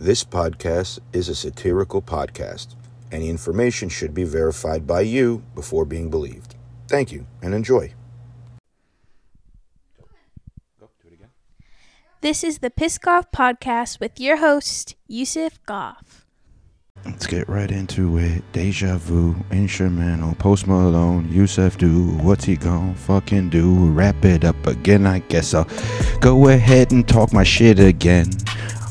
This podcast is a satirical podcast. Any information should be verified by you before being believed. Thank you and enjoy. This is the Piss Goff Podcast with your host, Yusuf Goff. Let's get right into it. Deja vu, instrumental, post Malone, Yusuf do. What's he gonna fucking do? Wrap it up again, I guess I'll go ahead and talk my shit again.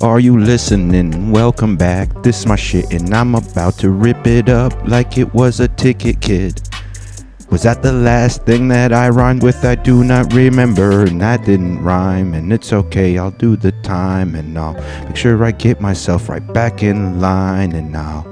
Are you listening? Welcome back. This is my shit, and I'm about to rip it up like it was a ticket kid. Was that the last thing that I rhymed with? I do not remember, and that didn't rhyme, and it's okay. I'll do the time, and I'll make sure I get myself right back in line, and I'll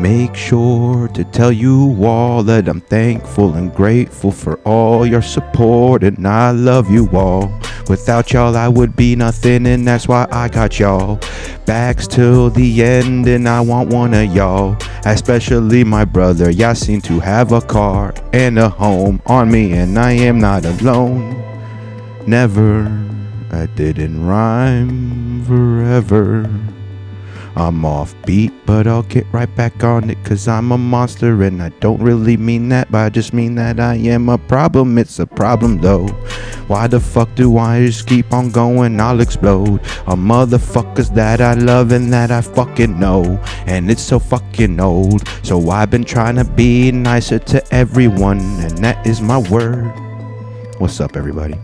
make sure to tell you all that I'm thankful and grateful for all your support, and I love you all. Without y'all, I would be nothing, and that's why I got y'all. Backs till the end, and I want one of y'all, especially my brother. Y'all seem to have a car and a home on me, and I am not alone. Never, I didn't rhyme forever. I'm off beat, but I'll get right back on it cause I'm a monster and I don't really mean that, but I just mean that I am a problem. It's a problem though. Why the fuck do I just keep on going? I'll explode. A motherfuckers that I love and that I fucking know. And it's so fucking old. So I've been trying to be nicer to everyone, and that is my word. What's up, everybody?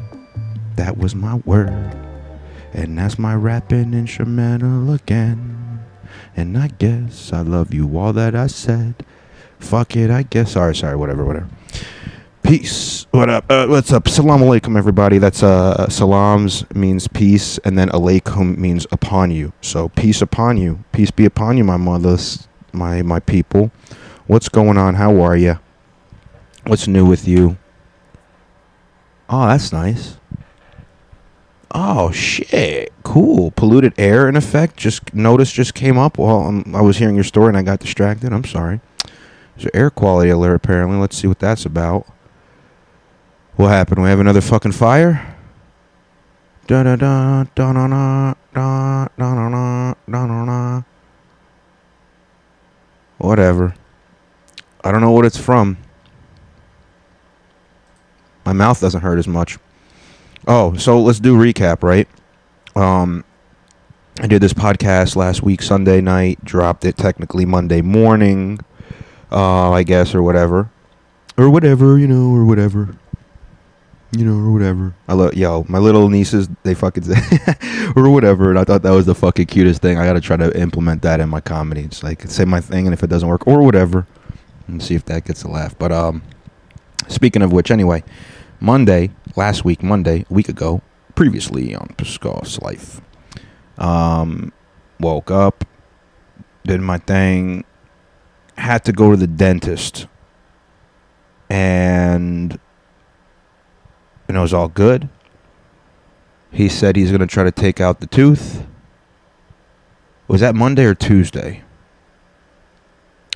That was my word. And that's my rapping instrumental again. And I guess I love you all that I said. Fuck it, I guess. Sorry, sorry, whatever, whatever. Peace. What up? Uh, what's up? Salam alaikum, everybody. That's uh, salams means peace, and then alaikum means upon you. So peace upon you. Peace be upon you, my mothers, my my people. What's going on? How are you? What's new with you? Oh, that's nice. Oh shit! Cool. Polluted air in effect. Just notice just came up while um, I was hearing your story and I got distracted. I'm sorry. There's an air quality alert apparently. Let's see what that's about. What happened? We have another fucking fire. Da da da da da da da da da da da da. Whatever. I don't know what it's from. My mouth doesn't hurt as much. Oh, so let's do recap, right? Um, I did this podcast last week, Sunday night. Dropped it technically Monday morning, uh, I guess, or whatever, or whatever, you know, or whatever, you know, or whatever. I love yo, my little nieces. They fucking say or whatever, and I thought that was the fucking cutest thing. I got to try to implement that in my comedy. It's like say my thing, and if it doesn't work, or whatever, and see if that gets a laugh. But um, speaking of which, anyway. Monday, last week, Monday, a week ago, previously on Piskov's life. Um, woke up, did my thing, had to go to the dentist, and and it was all good. He said he's gonna try to take out the tooth. Was that Monday or Tuesday?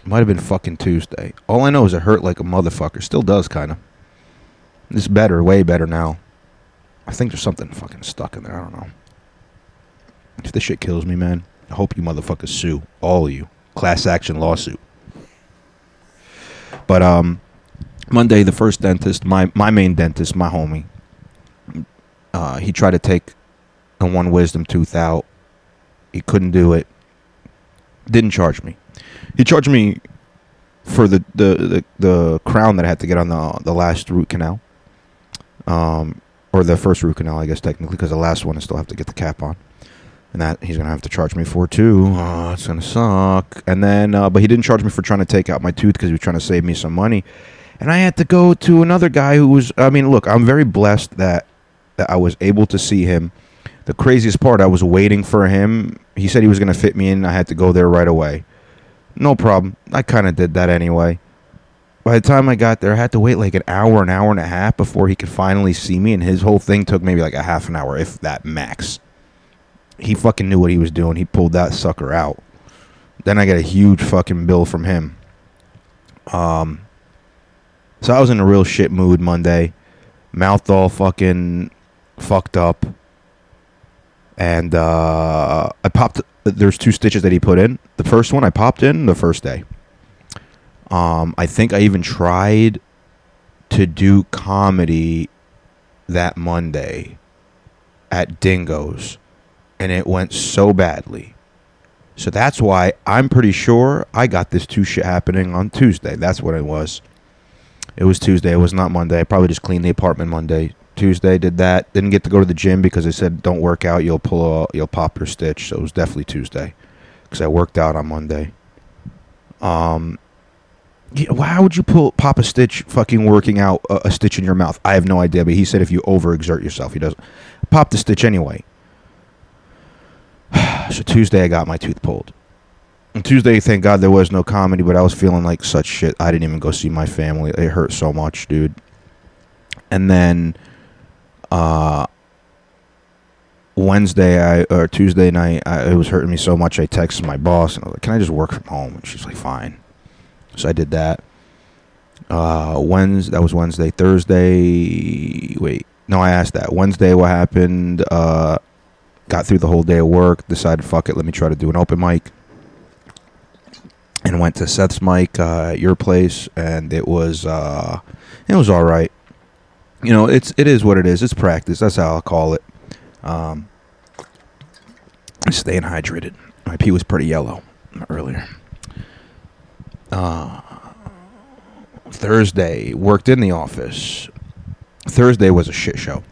Might have been fucking Tuesday. All I know is it hurt like a motherfucker. Still does, kind of. It's better, way better now. I think there's something fucking stuck in there. I don't know. If this shit kills me, man, I hope you motherfuckers sue. All of you. Class action lawsuit. But um Monday the first dentist, my my main dentist, my homie, uh, he tried to take a one wisdom tooth out. He couldn't do it. Didn't charge me. He charged me for the, the, the, the crown that I had to get on the the last root canal um, or the first root canal, I guess technically, because the last one I still have to get the cap on, and that he's gonna have to charge me for too. Oh, it's gonna suck. And then, uh, but he didn't charge me for trying to take out my tooth because he was trying to save me some money, and I had to go to another guy who was. I mean, look, I'm very blessed that that I was able to see him. The craziest part, I was waiting for him. He said he was gonna fit me in. I had to go there right away. No problem. I kind of did that anyway by the time I got there, I had to wait like an hour, an hour and a half before he could finally see me. And his whole thing took maybe like a half an hour, if that max. He fucking knew what he was doing. He pulled that sucker out. Then I got a huge fucking bill from him. Um, so I was in a real shit mood Monday. Mouth all fucking fucked up. and uh, I popped. There's two stitches that he put in. The first one I popped in the first day. Um, I think I even tried to do comedy that Monday at Dingo's, and it went so badly. So that's why I'm pretty sure I got this two shit happening on Tuesday. That's what it was. It was Tuesday. It was not Monday. I probably just cleaned the apartment Monday. Tuesday did that. Didn't get to go to the gym because they said don't work out. You'll pull a, you'll pop your stitch. So it was definitely Tuesday because I worked out on Monday. Um, why would you pull pop a stitch? Fucking working out a, a stitch in your mouth. I have no idea. But he said if you overexert yourself, he doesn't pop the stitch anyway. so Tuesday I got my tooth pulled. And Tuesday, thank God there was no comedy, but I was feeling like such shit. I didn't even go see my family. It hurt so much, dude. And then uh Wednesday I or Tuesday night I, it was hurting me so much I texted my boss and I was like, "Can I just work from home?" And she's like, "Fine." So I did that. Uh Wednesday that was Wednesday. Thursday wait. No, I asked that. Wednesday what happened? Uh got through the whole day of work, decided fuck it, let me try to do an open mic. And went to Seth's mic uh, at your place and it was uh it was all right you know, it's it is what it is. It's practice. That's how I'll call it. Um, staying hydrated. My pee was pretty yellow earlier. Uh, Thursday worked in the office. Thursday was a shit show.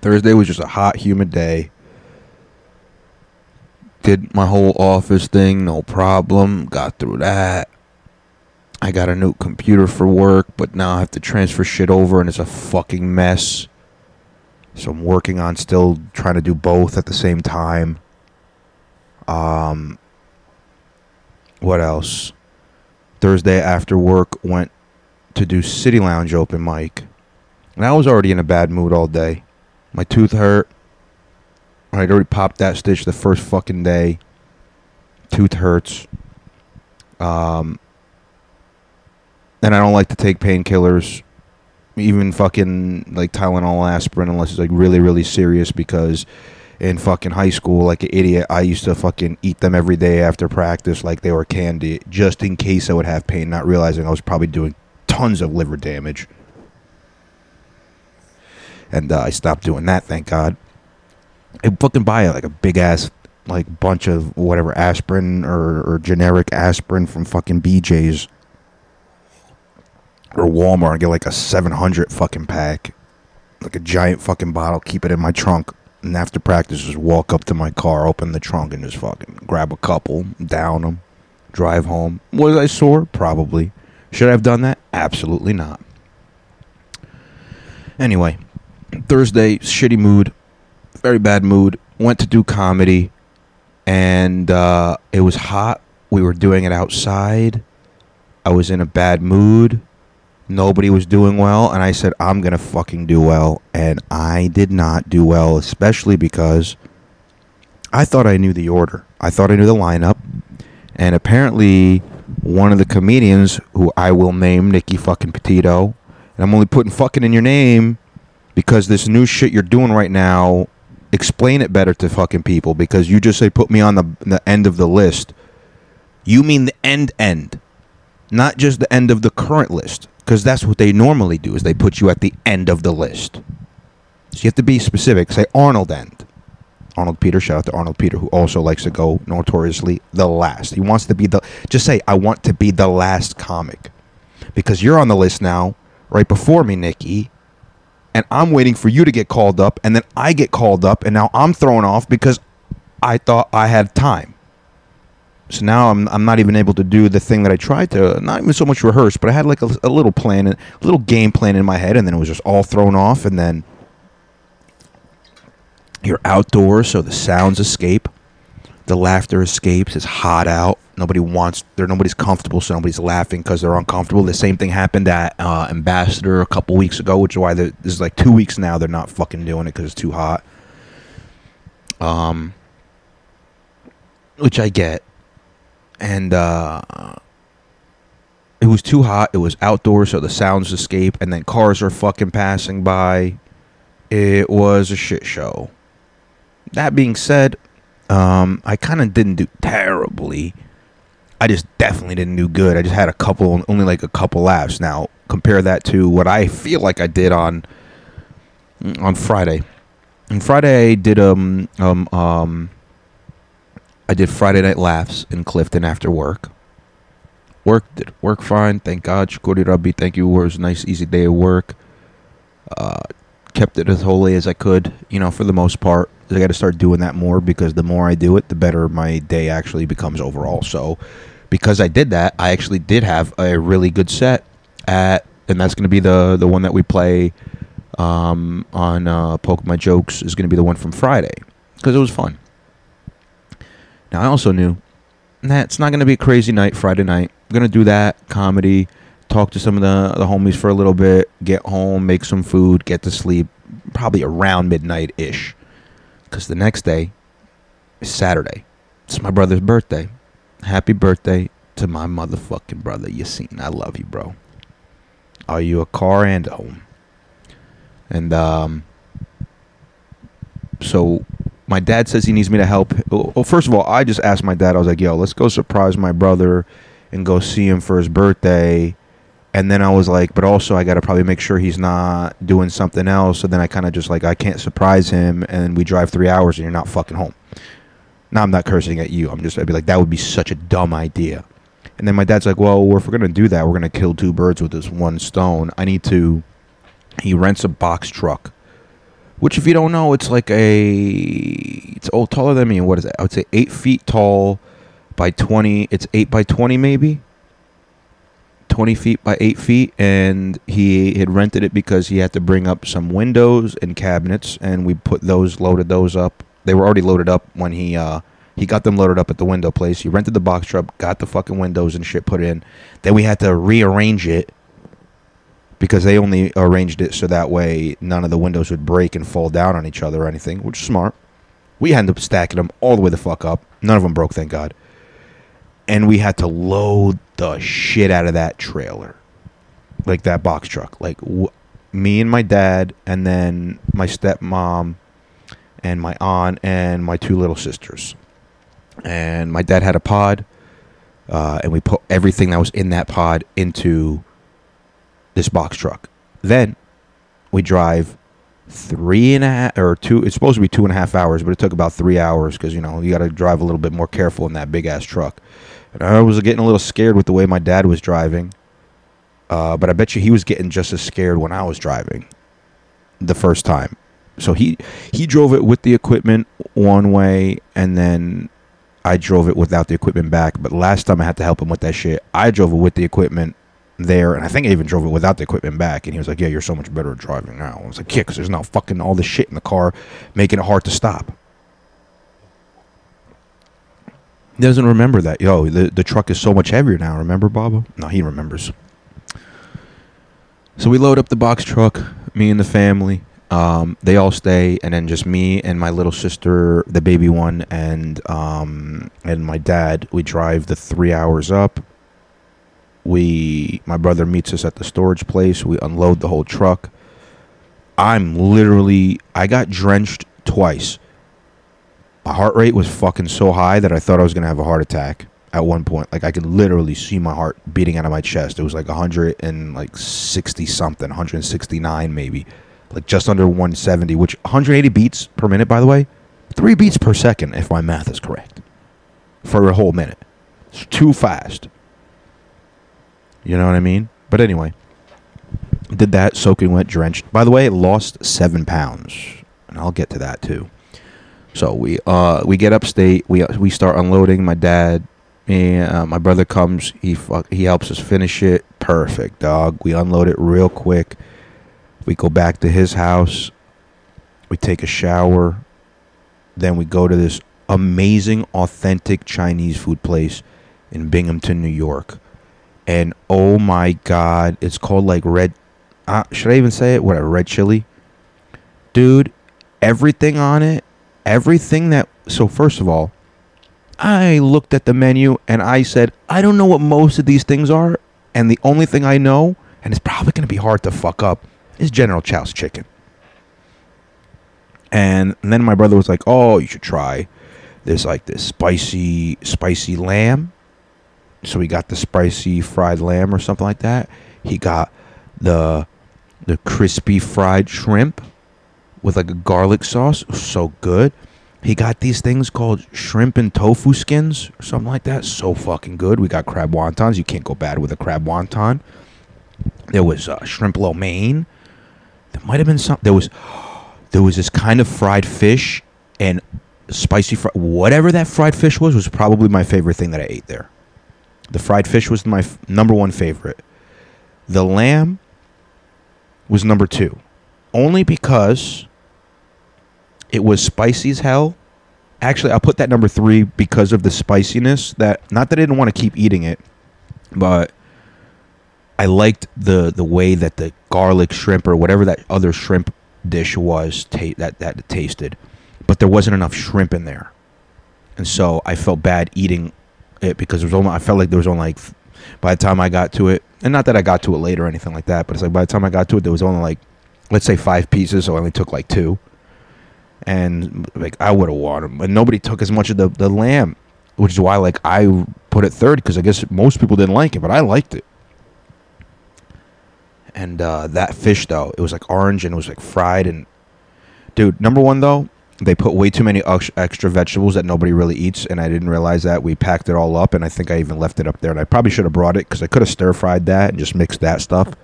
Thursday was just a hot, humid day. Did my whole office thing, no problem. Got through that. I got a new computer for work, but now I have to transfer shit over and it's a fucking mess. So I'm working on still trying to do both at the same time. Um what else? Thursday after work went to do City Lounge open mic. And I was already in a bad mood all day. My tooth hurt. I'd already popped that stitch the first fucking day. Tooth hurts. Um and I don't like to take painkillers, even fucking like Tylenol, aspirin, unless it's like really, really serious. Because in fucking high school, like an idiot, I used to fucking eat them every day after practice, like they were candy, just in case I would have pain, not realizing I was probably doing tons of liver damage. And uh, I stopped doing that, thank God. I fucking buy like a big ass like bunch of whatever aspirin or, or generic aspirin from fucking BJ's or Walmart and get like a 700 fucking pack, like a giant fucking bottle, keep it in my trunk. And after practice, just walk up to my car, open the trunk, and just fucking grab a couple, down them, drive home. Was I sore? Probably. Should I have done that? Absolutely not. Anyway, Thursday, shitty mood, very bad mood. Went to do comedy, and uh, it was hot. We were doing it outside. I was in a bad mood. Nobody was doing well, and I said, I'm going to fucking do well. And I did not do well, especially because I thought I knew the order. I thought I knew the lineup. And apparently, one of the comedians, who I will name Nikki fucking Petito, and I'm only putting fucking in your name because this new shit you're doing right now, explain it better to fucking people because you just say put me on the, the end of the list. You mean the end end, not just the end of the current list because that's what they normally do is they put you at the end of the list. So you have to be specific. Say Arnold end. Arnold Peter, shout out to Arnold Peter, who also likes to go notoriously the last. He wants to be the just say, I want to be the last comic. Because you're on the list now, right before me, Nikki. And I'm waiting for you to get called up, and then I get called up, and now I'm thrown off because I thought I had time. So now I'm I'm not even able to do the thing that I tried to not even so much rehearse, but I had like a, a little plan, a little game plan in my head, and then it was just all thrown off. And then you're outdoors, so the sounds escape, the laughter escapes. It's hot out. Nobody wants there. Nobody's comfortable, so nobody's laughing because they're uncomfortable. The same thing happened at uh, Ambassador a couple weeks ago, which is why this is like two weeks now. They're not fucking doing it because it's too hot. Um, which I get and uh, it was too hot. It was outdoors, so the sounds escape, and then cars are fucking passing by. It was a shit show. that being said, um, I kind of didn't do terribly. I just definitely didn't do good. I just had a couple, only like a couple laughs. Now compare that to what I feel like I did on on Friday. On Friday, I did um um um. I did Friday night laughs in Clifton after work. Work did work fine, thank God. Shukuri Rabbi, thank you. It was a nice, easy day of work. Uh, kept it as holy as I could, you know, for the most part. I got to start doing that more because the more I do it, the better my day actually becomes overall. So, because I did that, I actually did have a really good set at, and that's going to be the the one that we play um, on uh, Poke My Jokes is going to be the one from Friday because it was fun. Now I also knew that it's not going to be a crazy night Friday night. I'm going to do that comedy, talk to some of the the homies for a little bit, get home, make some food, get to sleep, probably around midnight ish, because the next day is Saturday. It's my brother's birthday. Happy birthday to my motherfucking brother Yassine. I love you, bro. Are you a car and a home? And um, so my dad says he needs me to help. Well, first of all, I just asked my dad. I was like, "Yo, let's go surprise my brother and go see him for his birthday." And then I was like, "But also, I got to probably make sure he's not doing something else." So then I kind of just like, I can't surprise him, and we drive three hours, and you're not fucking home. Now I'm not cursing at you. I'm just I'd be like, that would be such a dumb idea. And then my dad's like, well, if we're gonna do that, we're gonna kill two birds with this one stone. I need to. He rents a box truck, which, if you don't know, it's like a. It's old taller than me. What is it? I would say eight feet tall by twenty. It's eight by twenty, maybe. 20 feet by 8 feet and he had rented it because he had to bring up some windows and cabinets and we put those loaded those up they were already loaded up when he uh he got them loaded up at the window place he rented the box truck got the fucking windows and shit put in then we had to rearrange it because they only arranged it so that way none of the windows would break and fall down on each other or anything which is smart we ended up stacking them all the way the fuck up none of them broke thank god and we had to load the shit out of that trailer, like that box truck. Like w- me and my dad, and then my stepmom, and my aunt, and my two little sisters. And my dad had a pod, uh, and we put everything that was in that pod into this box truck. Then we drive three and a half or two. It's supposed to be two and a half hours, but it took about three hours because you know you got to drive a little bit more careful in that big ass truck. And I was getting a little scared with the way my dad was driving. Uh, but I bet you he was getting just as scared when I was driving the first time. So he he drove it with the equipment one way, and then I drove it without the equipment back. But last time I had to help him with that shit, I drove it with the equipment there, and I think I even drove it without the equipment back. And he was like, "Yeah, you're so much better at driving now." I was like, "Yeah, because there's not fucking all this shit in the car, making it hard to stop." He doesn't remember that. Yo, the, the truck is so much heavier now. Remember, Baba? No, he remembers. So we load up the box truck, me and the family. Um, they all stay, and then just me and my little sister, the baby one, and um, and my dad. We drive the three hours up. We, my brother meets us at the storage place. We unload the whole truck. I'm literally, I got drenched twice my heart rate was fucking so high that I thought I was gonna have a heart attack at one point. Like I could literally see my heart beating out of my chest. It was like 100 and like 60 something, 169 maybe, like just under 170. Which 180 beats per minute, by the way, three beats per second if my math is correct, for a whole minute. It's too fast. You know what I mean? But anyway, did that soaking wet, drenched. By the way, lost seven pounds, and I'll get to that too. So we uh we get upstate. We we start unloading. My dad, me, uh, my brother comes. He fuck, he helps us finish it. Perfect, dog. We unload it real quick. We go back to his house. We take a shower. Then we go to this amazing, authentic Chinese food place in Binghamton, New York. And oh my God, it's called like red. Uh, should I even say it? What a red chili, dude. Everything on it everything that so first of all i looked at the menu and i said i don't know what most of these things are and the only thing i know and it's probably to be hard to fuck up is general chow's chicken And, and then my brother was like, "Oh, you should try this like this spicy spicy lamb." So he got the spicy fried lamb or something like that. He got the the crispy fried shrimp with like a garlic sauce. So good. He got these things called shrimp and tofu skins or something like that. So fucking good. We got crab wontons. You can't go bad with a crab wonton. There was uh, shrimp lo mein. There might have been some. There was there was this kind of fried fish and spicy fr- whatever that fried fish was was probably my favorite thing that I ate there. The fried fish was my f- number one favorite. The lamb was number two, only because it was spicy as hell. Actually, I'll put that number three because of the spiciness. That not that I didn't want to keep eating it, but I liked the the way that the garlic shrimp or whatever that other shrimp dish was ta- that that tasted, but there wasn't enough shrimp in there, and so I felt bad eating it because there was only I felt like there was only like by the time I got to it, and not that I got to it late or anything like that, but it's like by the time I got to it, there was only like let's say five pieces, so I only took like two, and like I would have wanted, them, but nobody took as much of the the lamb, which is why like I put it third because I guess most people didn't like it, but I liked it. And uh, that fish though, it was like orange and it was like fried and dude, number one though, they put way too many extra vegetables that nobody really eats, and I didn't realize that. We packed it all up, and I think I even left it up there. And I probably should have brought it because I could have stir fried that and just mixed that stuff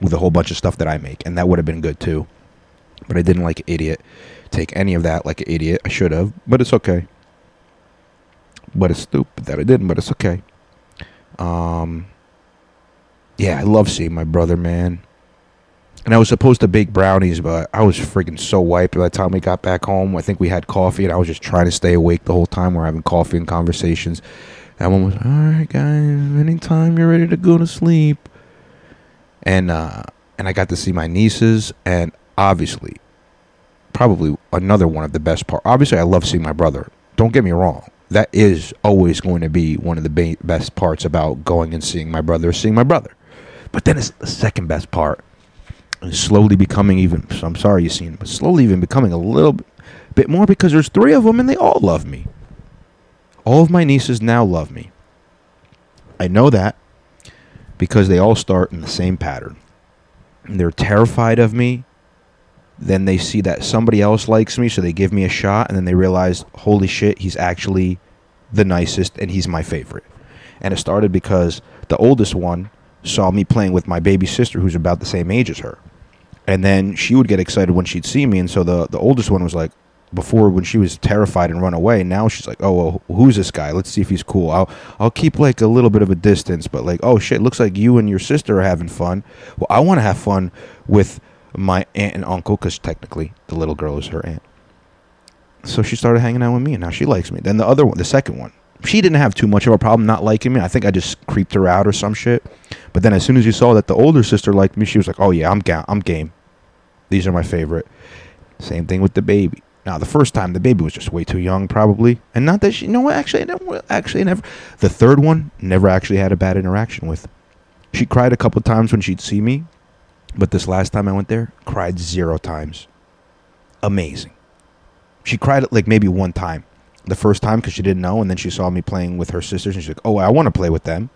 with a whole bunch of stuff that I make, and that would have been good too. But I didn't like an idiot take any of that like an idiot. I should have, but it's okay. But it's stupid that I didn't, but it's okay. Um, yeah, I love seeing my brother, man. And I was supposed to bake brownies, but I was freaking so wiped by the time we got back home. I think we had coffee, and I was just trying to stay awake the whole time. We're having coffee and conversations. And one was, all right, guys, anytime you're ready to go to sleep. And uh, and I got to see my nieces, and obviously, probably another one of the best part. Obviously, I love seeing my brother. Don't get me wrong. That is always going to be one of the ba- best parts about going and seeing my brother, seeing my brother. But then it's the second best part and slowly becoming even so I'm sorry Yassine but slowly even becoming a little bit, bit more because there's three of them and they all love me. All of my nieces now love me. I know that because they all start in the same pattern. And they're terrified of me. Then they see that somebody else likes me, so they give me a shot, and then they realize, holy shit, he's actually the nicest and he's my favorite. And it started because the oldest one saw me playing with my baby sister who's about the same age as her. And then she would get excited when she'd see me. And so the, the oldest one was like, before when she was terrified and run away, now she's like, oh, well, who's this guy? Let's see if he's cool. I'll, I'll keep like a little bit of a distance, but like, oh shit, looks like you and your sister are having fun. Well, I want to have fun with my aunt and uncle because technically the little girl is her aunt. So she started hanging out with me and now she likes me. Then the other one, the second one, she didn't have too much of a problem not liking me. I think I just creeped her out or some shit. But then as soon as you saw that the older sister liked me, she was like, "Oh yeah, I'm ga- I'm game. These are my favorite." Same thing with the baby. Now the first time the baby was just way too young, probably, and not that she. You know what? Actually, I never. Actually, never. The third one never actually had a bad interaction with. She cried a couple times when she'd see me, but this last time I went there, cried zero times. Amazing. She cried like maybe one time the first time because she didn't know, and then she saw me playing with her sisters, and she's like, "Oh, I want to play with them."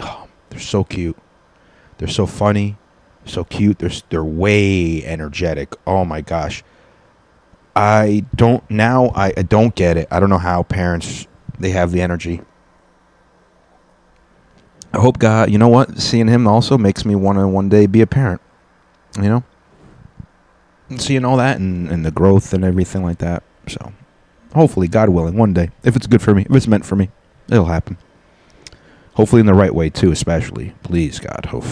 Oh, they're so cute. They're so funny, so cute. They're they're way energetic. Oh my gosh. I don't now. I, I don't get it. I don't know how parents they have the energy. I hope God. You know what? Seeing him also makes me want to one day be a parent. You know. And seeing all that and, and the growth and everything like that. So hopefully god willing one day if it's good for me if it's meant for me it'll happen hopefully in the right way too especially. Please god hope.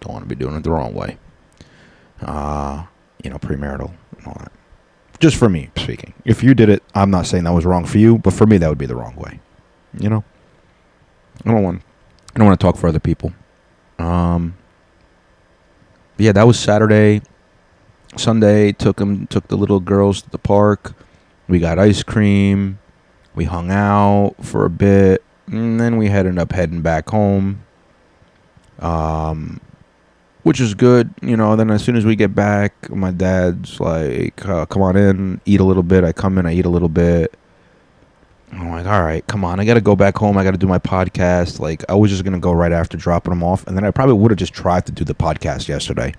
Don't want to be doing it the wrong way. Uh you know premarital and all that. Just for me speaking. If you did it i'm not saying that was wrong for you but for me that would be the wrong way. You know? I don't want i don't want to talk for other people. Um yeah that was saturday. Sunday took them took the little girls to the park. We got ice cream. We hung out for a bit, and then we ended up heading back home. Um, which is good. You know, then as soon as we get back, my dad's like, uh, "Come on in, eat a little bit." I come in, I eat a little bit. I'm like, "All right, come on, I got to go back home. I got to do my podcast." Like, I was just gonna go right after dropping them off, and then I probably would have just tried to do the podcast yesterday,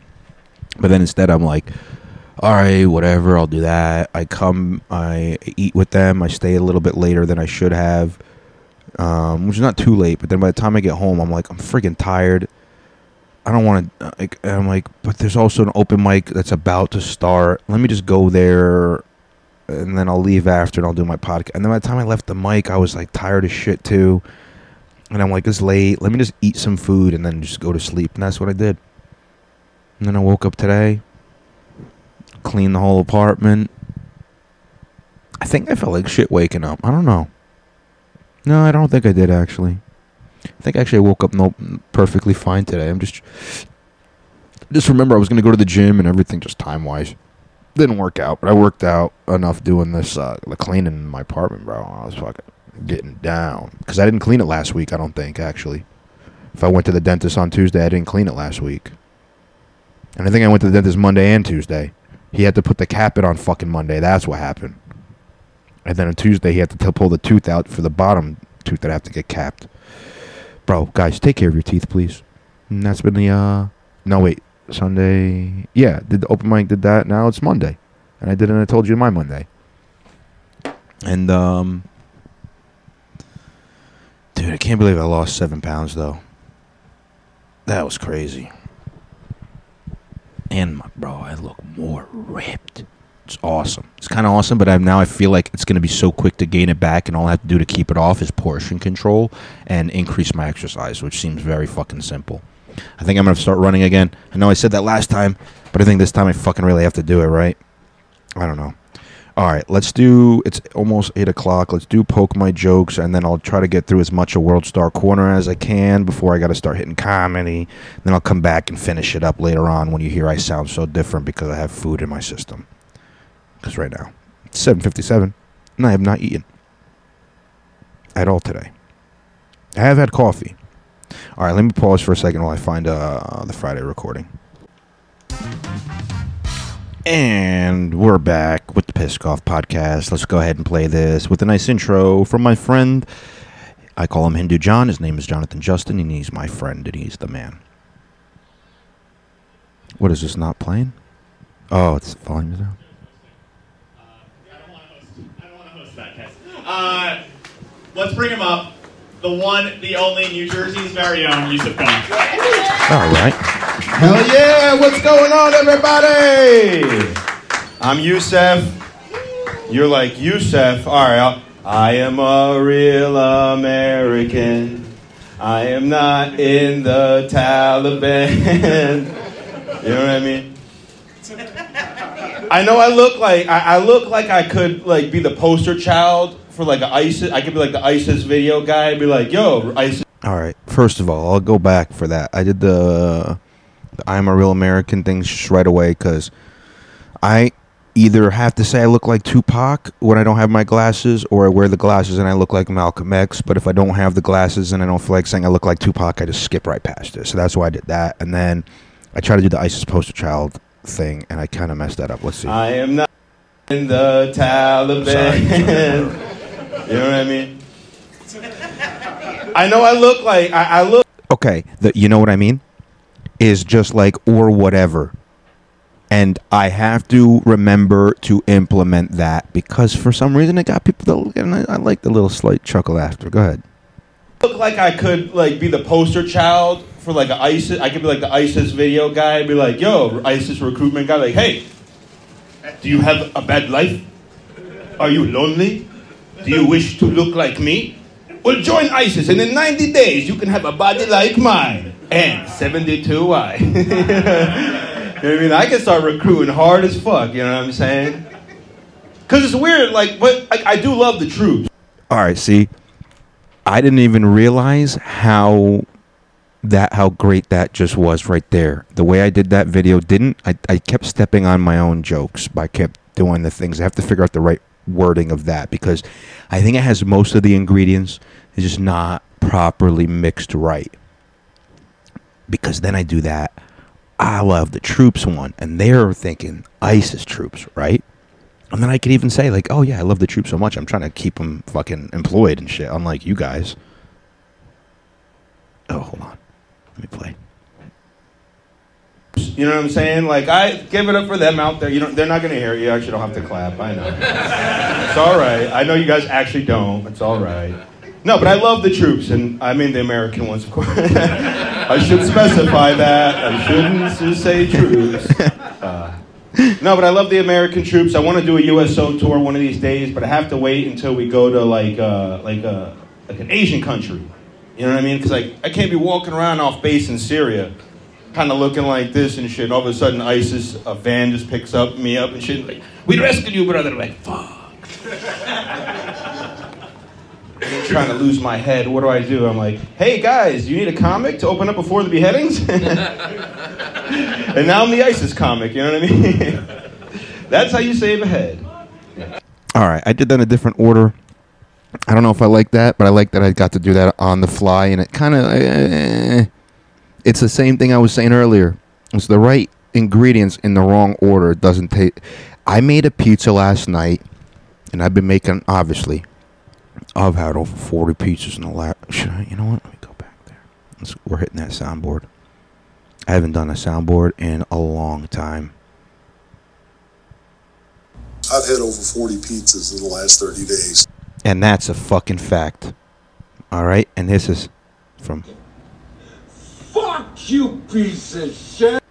but then instead, I'm like. All right, whatever. I'll do that. I come, I eat with them. I stay a little bit later than I should have, um, which is not too late. But then by the time I get home, I'm like, I'm freaking tired. I don't want to. Like, I'm like, but there's also an open mic that's about to start. Let me just go there, and then I'll leave after, and I'll do my podcast. And then by the time I left the mic, I was like tired as shit too. And I'm like, it's late. Let me just eat some food and then just go to sleep. And that's what I did. And then I woke up today, cleaned the whole apartment. I think I felt like shit waking up. I don't know. No, I don't think I did actually. I think actually I woke up no perfectly fine today. I'm just just remember I was gonna go to the gym and everything just time wise didn't work out, but I worked out enough doing this uh, the cleaning in my apartment, bro. I was fucking getting down because I didn't clean it last week. I don't think actually. If I went to the dentist on Tuesday, I didn't clean it last week. And I think I went to the dentist Monday and Tuesday. He had to put the cap in on fucking Monday. That's what happened. And then on Tuesday, he had to pull the tooth out for the bottom tooth that I have to get capped. Bro, guys, take care of your teeth, please. And that's been the, uh, no, wait, Sunday. Yeah, did the open mic, did that. Now it's Monday. And I did it and I told you my Monday. And, um, dude, I can't believe I lost seven pounds, though. That was crazy. And, my, bro, I look more ripped. It's awesome. It's kind of awesome, but I now I feel like it's going to be so quick to gain it back, and all I have to do to keep it off is portion control and increase my exercise, which seems very fucking simple. I think I'm going to start running again. I know I said that last time, but I think this time I fucking really have to do it, right? I don't know. All right, let's do. It's almost eight o'clock. Let's do poke my jokes, and then I'll try to get through as much of World Star Corner as I can before I got to start hitting comedy. Then I'll come back and finish it up later on when you hear I sound so different because I have food in my system. Because right now, it's seven fifty-seven, and I have not eaten at all today. I have had coffee. All right, let me pause for a second while I find uh, the Friday recording. And we're back with the Piskoff podcast. Let's go ahead and play this with a nice intro from my friend. I call him Hindu John. His name is Jonathan Justin, and he's my friend, and he's the man. What is this not playing? Oh, it's volume down. Uh, let's bring him up. The one, the only New Jersey's very own Yusuf Khan. All right. Hell yeah! What's going on, everybody? I'm Yusef. You're like Yusef. All right. I'll- I am a real American. I am not in the Taliban. you know what I mean? I know I look like I, I look like I could like be the poster child for like ISIS. I could be like the ISIS video guy. and Be like, yo, ISIS. All right. First of all, I'll go back for that. I did the, the I'm a real American thing just right away because I either have to say I look like Tupac when I don't have my glasses, or I wear the glasses and I look like Malcolm X. But if I don't have the glasses and I don't feel like saying I look like Tupac, I just skip right past it. So that's why I did that. And then I tried to do the ISIS poster child thing, and I kind of messed that up. Let's see. I am not in the Taliban. you know what I mean? I know I look like I, I look. okay, the, you know what I mean? Is just like or whatever. And I have to remember to implement that because for some reason it got people to look and I, I like the little slight chuckle after. Go ahead. look like I could like be the poster child for like a ISIS. I could be like the ISIS video guy. Be like, yo, ISIS recruitment guy. Like, hey, do you have a bad life? Are you lonely? Do you wish to look like me? Well, join ISIS, and in 90 days you can have a body like mine and 72Y. you know I mean? I can start recruiting hard as fuck. You know what I'm saying? Because it's weird. Like, but I, I do love the troops. All right, see, I didn't even realize how that how great that just was right there. The way I did that video didn't. I, I kept stepping on my own jokes I kept doing the things. I have to figure out the right wording of that because I think it has most of the ingredients. It's just not properly mixed right. Because then I do that I love the troops one, and they're thinking ISIS troops, right? And then I could even say like, oh yeah, I love the troops so much, I'm trying to keep them fucking employed and shit. Unlike you guys. Oh, hold on, let me play. You know what I'm saying? Like I give it up for them out there. You know they're not gonna hear it. You actually don't have to clap. I know. it's all right. I know you guys actually don't. It's all right. No, but I love the troops, and I mean the American ones, of course. I should specify that. I shouldn't just say troops. Uh, no, but I love the American troops. I want to do a USO tour one of these days, but I have to wait until we go to like uh, like a like an Asian country. You know what I mean? Because like I can't be walking around off base in Syria, kind of looking like this and shit. And all of a sudden, ISIS a van just picks up me up and shit. Like we rescued you, brother. I'm like fuck. trying to lose my head. What do I do? I'm like, hey guys, you need a comic to open up before the beheadings? and now I'm the ISIS comic, you know what I mean? That's how you save a head. All right, I did that in a different order. I don't know if I like that, but I like that I got to do that on the fly, and it kind of, eh, it's the same thing I was saying earlier. It's the right ingredients in the wrong order. It doesn't take. I made a pizza last night, and I've been making obviously. I've had over forty pizzas in the last. Should I? You know what? Let me go back there. Let's, we're hitting that soundboard. I haven't done a soundboard in a long time. I've had over 40 pizzas in the last 30 days. And that's a fucking fact. All right? And this is from Fuck you, piece of shit.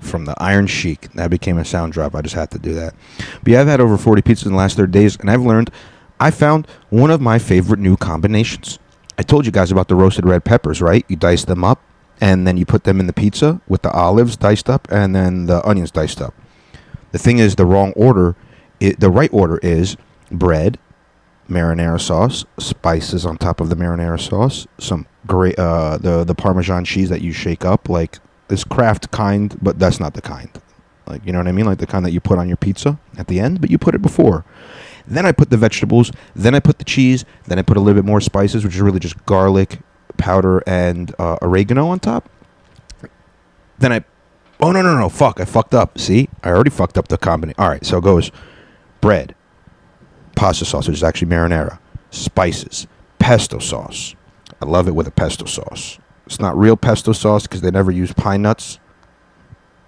from the Iron Sheik. That became a sound drop. I just had to do that. But yeah, I've had over 40 pizzas in the last 30 days, and I've learned I found one of my favorite new combinations. I told you guys about the roasted red peppers, right? You dice them up, and then you put them in the pizza with the olives diced up, and then the onions diced up. The thing is, the wrong order, it, the right order is bread, marinara sauce, spices on top of the marinara sauce, some great uh, the the Parmesan cheese that you shake up, like this Kraft kind, but that's not the kind. Like you know what I mean, like the kind that you put on your pizza at the end, but you put it before. Then I put the vegetables, then I put the cheese, then I put a little bit more spices, which is really just garlic powder and uh, oregano on top. Then I, oh no no no fuck, I fucked up. See, I already fucked up the combination. All right, so it goes bread, pasta sauce, which is actually marinara, spices, pesto sauce. I love it with a pesto sauce. It's not real pesto sauce because they never use pine nuts.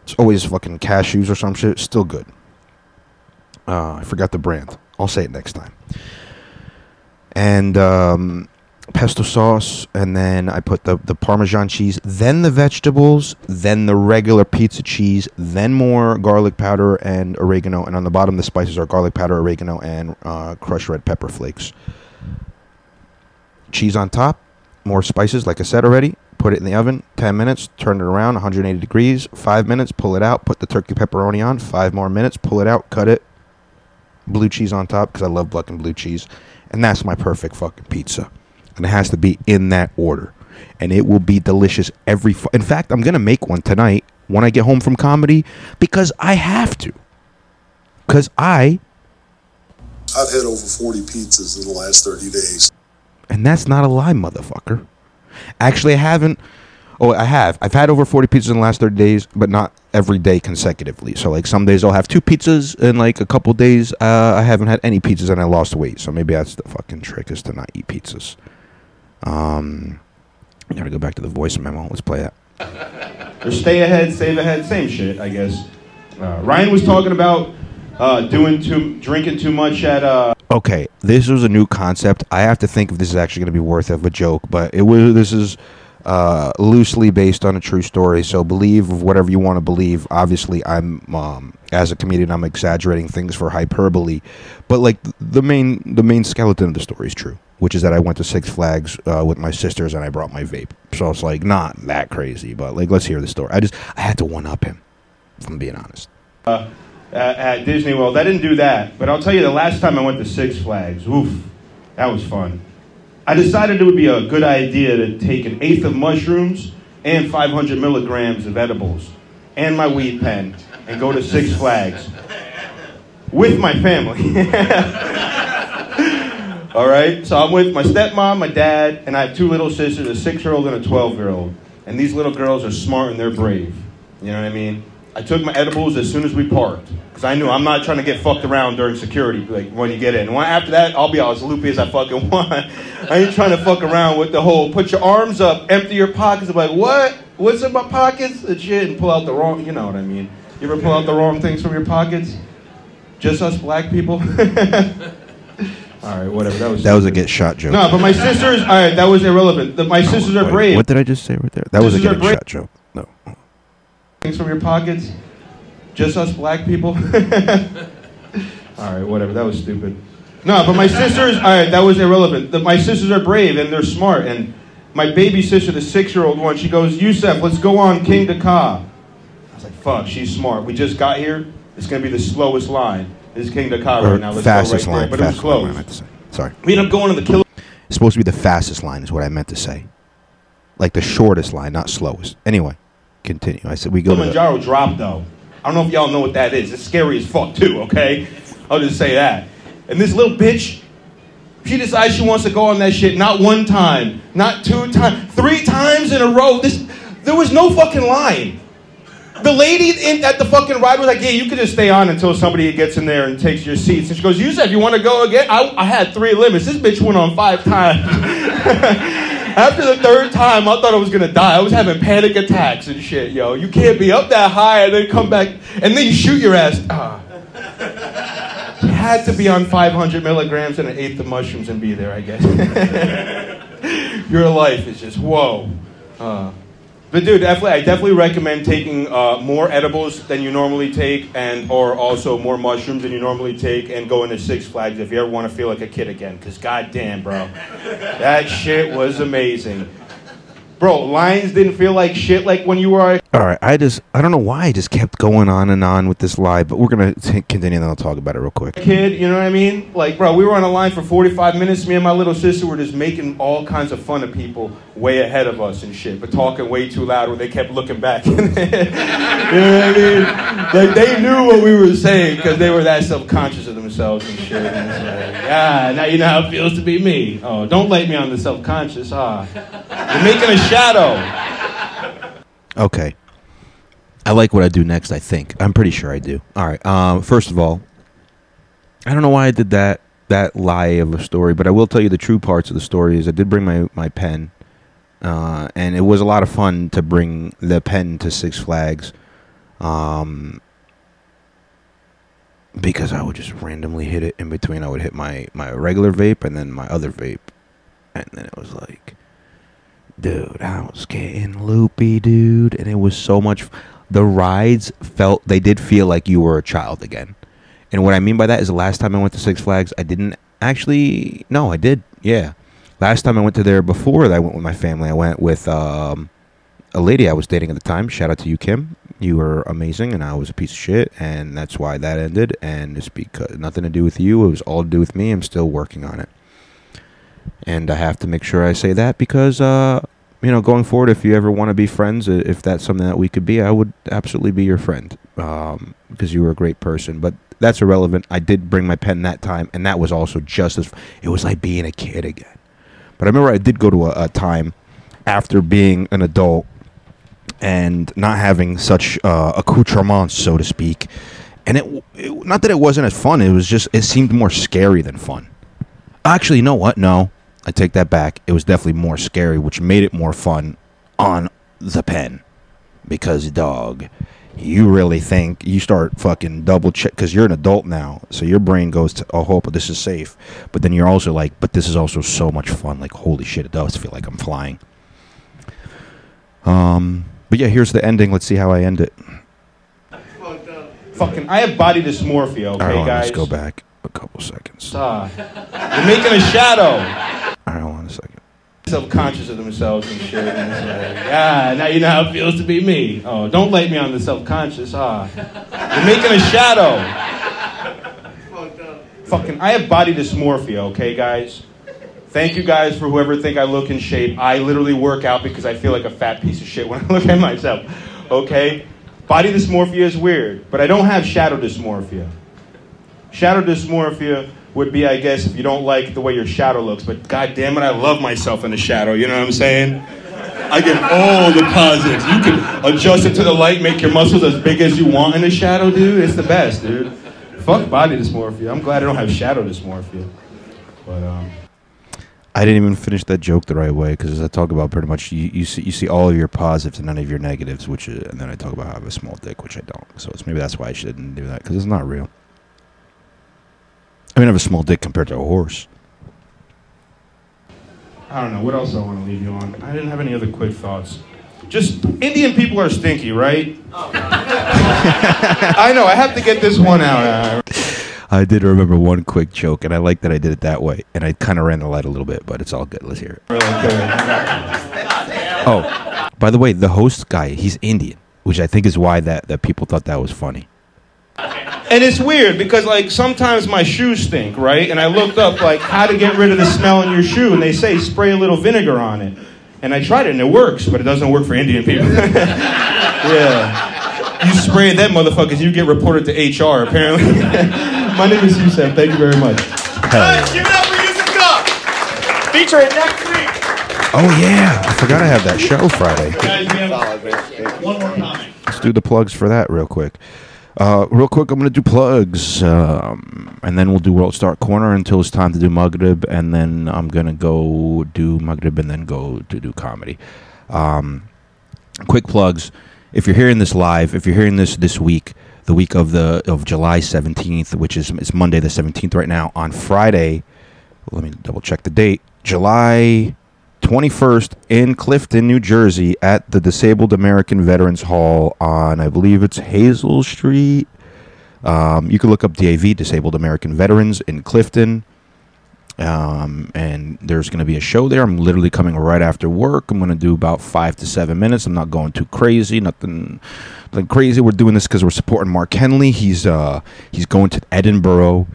It's always fucking cashews or some shit. Still good. Uh, I forgot the brand. I'll say it next time. And um, pesto sauce, and then I put the, the Parmesan cheese, then the vegetables, then the regular pizza cheese, then more garlic powder and oregano, and on the bottom the spices are garlic powder, oregano, and uh, crushed red pepper flakes. Cheese on top, more spices, like I said already. Put it in the oven, 10 minutes, turn it around, 180 degrees, 5 minutes, pull it out, put the turkey pepperoni on, 5 more minutes, pull it out, cut it, blue cheese on top because I love and blue cheese. And that's my perfect fucking pizza. And it has to be in that order. And it will be delicious every. Fu- in fact, I'm going to make one tonight when I get home from comedy because I have to. Because I, I've had over 40 pizzas in the last 30 days. And that's not a lie, motherfucker. Actually, I haven't. Oh, I have. I've had over 40 pizzas in the last 30 days, but not every day consecutively. So, like, some days I'll have two pizzas, and like a couple days uh, I haven't had any pizzas and I lost weight. So maybe that's the fucking trick is to not eat pizzas. Um, I gotta go back to the voice memo. Let's play that. Or stay ahead, save ahead, same shit, I guess. Uh, Ryan was talking about uh, doing too, drinking too much at. Uh, Okay, this was a new concept. I have to think if this is actually going to be worth of a joke, but it was. This is uh, loosely based on a true story. So believe whatever you want to believe. Obviously, I'm um, as a comedian, I'm exaggerating things for hyperbole, but like the main the main skeleton of the story is true, which is that I went to Six Flags uh, with my sisters and I brought my vape. So it's like not that crazy, but like let's hear the story. I just I had to one up him. If I'm being honest. Uh, at Disney World. I didn't do that, but I'll tell you the last time I went to Six Flags, oof, that was fun. I decided it would be a good idea to take an eighth of mushrooms and 500 milligrams of edibles and my weed pen and go to Six Flags with my family. All right, so I'm with my stepmom, my dad, and I have two little sisters, a six year old and a 12 year old. And these little girls are smart and they're brave. You know what I mean? I took my edibles as soon as we parked because I knew I'm not trying to get fucked around during security, like when you get in. When, after that, I'll be all as loopy as I fucking want. I ain't trying to fuck around with the whole put your arms up, empty your pockets. I'm like, what? What's in my pockets? And shit, and pull out the wrong. You know what I mean? You ever pull out the wrong things from your pockets? Just us black people. all right, whatever. That was That was a get shot joke. no, but my sisters. All right, that was irrelevant. The, my sisters are brave. What did I just say right there? That was a get shot joke. No. Things from your pockets? Just us black people? all right, whatever. That was stupid. No, but my sisters, all right, that was irrelevant. The, my sisters are brave and they're smart. And my baby sister, the six year old one, she goes, Yusef, let's go on Kingda Ka. I was like, fuck, she's smart. We just got here. It's going to be the slowest line. This is Kingda Ka right now. Let's fastest go right line. there. But it was fastest line, I close. Sorry. We end up going to the killer. It's supposed to be the fastest line, is what I meant to say. Like the shortest line, not slowest. Anyway, continue. I said we go to the, drop though. I don't know if y'all know what that is. It's scary as fuck too, okay? I'll just say that. And this little bitch, she decides she wants to go on that shit not one time, not two times, three times in a row. This there was no fucking line. The lady in, at the fucking ride was like, "Yeah, you could just stay on until somebody gets in there and takes your seats." And she goes, "You said you want to go again?" I, I had three limits. This bitch went on five times. After the third time, I thought I was gonna die. I was having panic attacks and shit, yo. You can't be up that high and then come back and then you shoot your ass. Ah. You had to be on 500 milligrams and an eighth of mushrooms and be there, I guess. your life is just whoa. Uh, but dude, definitely, I definitely recommend taking uh, more edibles than you normally take, and or also more mushrooms than you normally take, and going to Six Flags if you ever want to feel like a kid again. Cause goddamn, bro, that shit was amazing. Bro, lines didn't feel like shit like when you were All right, I just I don't know why I just kept going on and on with this lie, but we're gonna t- continue and then I'll talk about it real quick. kid, you know what I mean? Like, bro, we were on a line for 45 minutes. Me and my little sister were just making all kinds of fun of people way ahead of us and shit, but talking way too loud where they kept looking back. you know what I mean? Like, they knew what we were saying because they were that self conscious of themselves and shit. And it's like, ah, now you know how it feels to be me. Oh, don't light me on the self conscious. Ah, you're making a shadow. Okay. I like what I do next, I think. I'm pretty sure I do. All right. Um, first of all, I don't know why I did that that lie of a story, but I will tell you the true parts of the story is I did bring my, my pen. Uh, and it was a lot of fun to bring the pen to Six Flags. Um, because I would just randomly hit it in between. I would hit my, my regular vape and then my other vape. And then it was like, dude, I was getting loopy, dude, and it was so much. The rides felt they did feel like you were a child again, and what I mean by that is the last time I went to Six Flags, I didn't actually. No, I did. Yeah, last time I went to there before that I went with my family. I went with um, a lady I was dating at the time. Shout out to you, Kim. You were amazing, and I was a piece of shit, and that's why that ended. And it's because nothing to do with you. It was all to do with me. I'm still working on it and I have to make sure I say that because uh, you know going forward, if you ever want to be friends, if that's something that we could be, I would absolutely be your friend um, because you were a great person. But that's irrelevant. I did bring my pen that time, and that was also just as it was like being a kid again. But I remember I did go to a, a time after being an adult and not having such uh, accoutrements, so to speak. And it, it, not that it wasn't as fun. It was just it seemed more scary than fun. Actually, you know what? No, I take that back. It was definitely more scary, which made it more fun on the pen. Because, dog, you really think you start fucking double check because you're an adult now, so your brain goes to, oh, hope this is safe. But then you're also like, but this is also so much fun. Like, holy shit, it does feel like I'm flying. Um, but yeah, here's the ending. Let's see how I end it. Fucking, I have body dysmorphia, okay, right, guys? let's go back a couple seconds. Ah, you're making a shadow. All right, hold on a second. self-conscious of themselves and shit. And like, ah, now you know how it feels to be me. Oh, don't light me on the self-conscious. Ah, you're making a shadow. Fucking, I have body dysmorphia. Okay, guys. Thank you guys for whoever think I look in shape. I literally work out because I feel like a fat piece of shit when I look at myself. Okay, body dysmorphia is weird, but I don't have shadow dysmorphia. Shadow dysmorphia would be, I guess, if you don't like the way your shadow looks. But god damn it, I love myself in the shadow. You know what I'm saying? I get all the positives. You can adjust it to the light, make your muscles as big as you want in the shadow, dude. It's the best, dude. Fuck body dysmorphia. I'm glad I don't have shadow dysmorphia. But um, I didn't even finish that joke the right way because as I talk about pretty much you, you see you see all of your positives and none of your negatives, which is, and then I talk about how I have a small dick, which I don't. So it's maybe that's why I shouldn't do that because it's not real. I mean, I have a small dick compared to a horse. I don't know what else I want to leave you on. I didn't have any other quick thoughts. Just Indian people are stinky, right? I know. I have to get this one out. I did remember one quick joke, and I like that I did it that way, and I kind of ran the light a little bit, but it's all good. Let's hear it. Oh, by the way, the host guy, he's Indian, which I think is why that, that people thought that was funny. And it's weird because like sometimes my shoes stink, right? And I looked up like how to get rid of the smell in your shoe, and they say spray a little vinegar on it. And I tried it and it works, but it doesn't work for Indian people. yeah. You spray that motherfuckers, you get reported to HR apparently. my name is Yusef. Thank you very much. Guys, give it up for Yusuf Gah. Featuring next week. Oh yeah, I forgot I have that show Friday. Guys, we have one more comic. Let's do the plugs for that real quick. Uh, real quick, I'm gonna do plugs, um, and then we'll do World Star Corner until it's time to do Maghrib, and then I'm gonna go do Maghrib and then go to do comedy. Um, quick plugs. If you're hearing this live, if you're hearing this this week, the week of the of July 17th, which is it's Monday the 17th right now. On Friday, let me double check the date. July 21st in Clifton, New Jersey, at the Disabled American Veterans Hall on, I believe it's Hazel Street. Um, you can look up DAV, Disabled American Veterans in Clifton. Um, and there's going to be a show there. I'm literally coming right after work. I'm going to do about five to seven minutes. I'm not going too crazy, nothing, nothing crazy. We're doing this because we're supporting Mark Henley. He's uh, he's going to Edinburgh.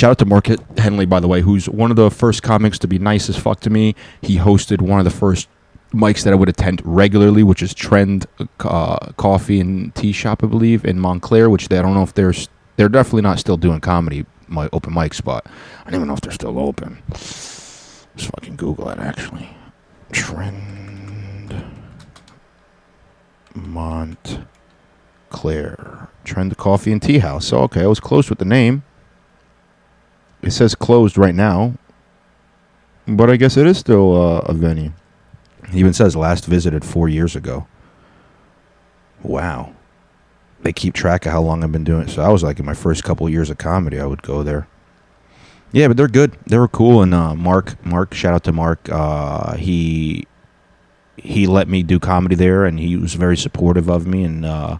Shout out to Mark Henley, by the way, who's one of the first comics to be nice as fuck to me. He hosted one of the first mics that I would attend regularly, which is Trend uh, Coffee and Tea Shop, I believe, in Montclair. Which they, I don't know if they're they're definitely not still doing comedy, my open mic spot. I don't even know if they're still open. Let's fucking Google it actually. Trend Montclair. Trend Coffee and Tea House. So okay, I was close with the name. It says closed right now, but I guess it is still uh, a venue. It even says last visited four years ago. Wow. They keep track of how long I've been doing it. So I was like in my first couple years of comedy, I would go there. Yeah, but they're good. They were cool. And uh, Mark, Mark, shout out to Mark. Uh, he he let me do comedy there, and he was very supportive of me and uh,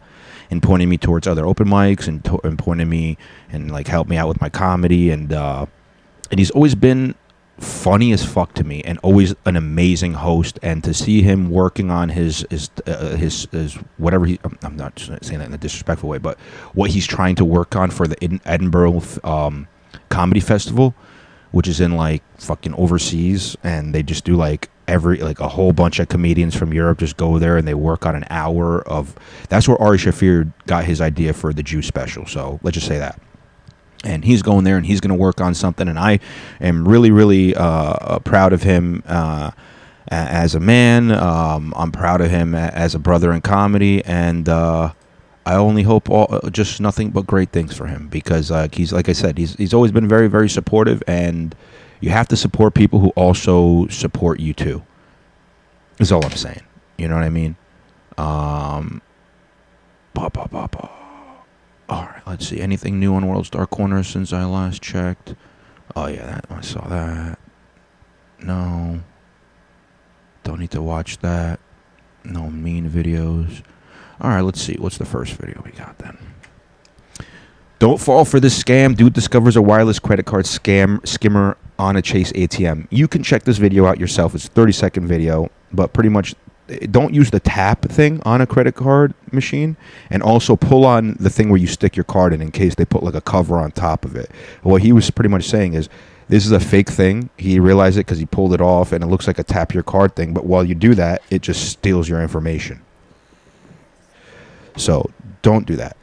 and pointing me towards other open mics and, to- and pointing me and like helped me out with my comedy and uh, and he's always been funny as fuck to me and always an amazing host. And to see him working on his his uh, his, his whatever he I'm- not saying that in a disrespectful way but what he's trying to work on for the Ed- Edinburgh um, comedy festival which is in like fucking overseas. And they just do like every like a whole bunch of comedians from Europe just go there and they work on an hour of that's where Ari Shaffir got his idea for the Jew special so let's just say that. And he's going there and he's going to work on something and i am really really uh, proud of him uh, as a man. Um, i'm proud of him as a brother in comedy and uh, i only hope all, just nothing but great things for him because he's like i said he's, he's always been very very supportive and you have to support people who also support you too is all i'm saying you know what i mean um, ba, ba, ba, ba. All right, let's see. Anything new on World Star Corner since I last checked? Oh yeah, that I saw that. No. Don't need to watch that. No mean videos. All right, let's see. What's the first video we got then? Don't fall for this scam. Dude discovers a wireless credit card scam skimmer on a Chase ATM. You can check this video out yourself. It's a 30 second video, but pretty much eh, don't use the tap thing on a credit card machine and also pull on the thing where you stick your card in in case they put like a cover on top of it. What he was pretty much saying is this is a fake thing. He realized it because he pulled it off and it looks like a tap your card thing, but while you do that, it just steals your information. So don't do that.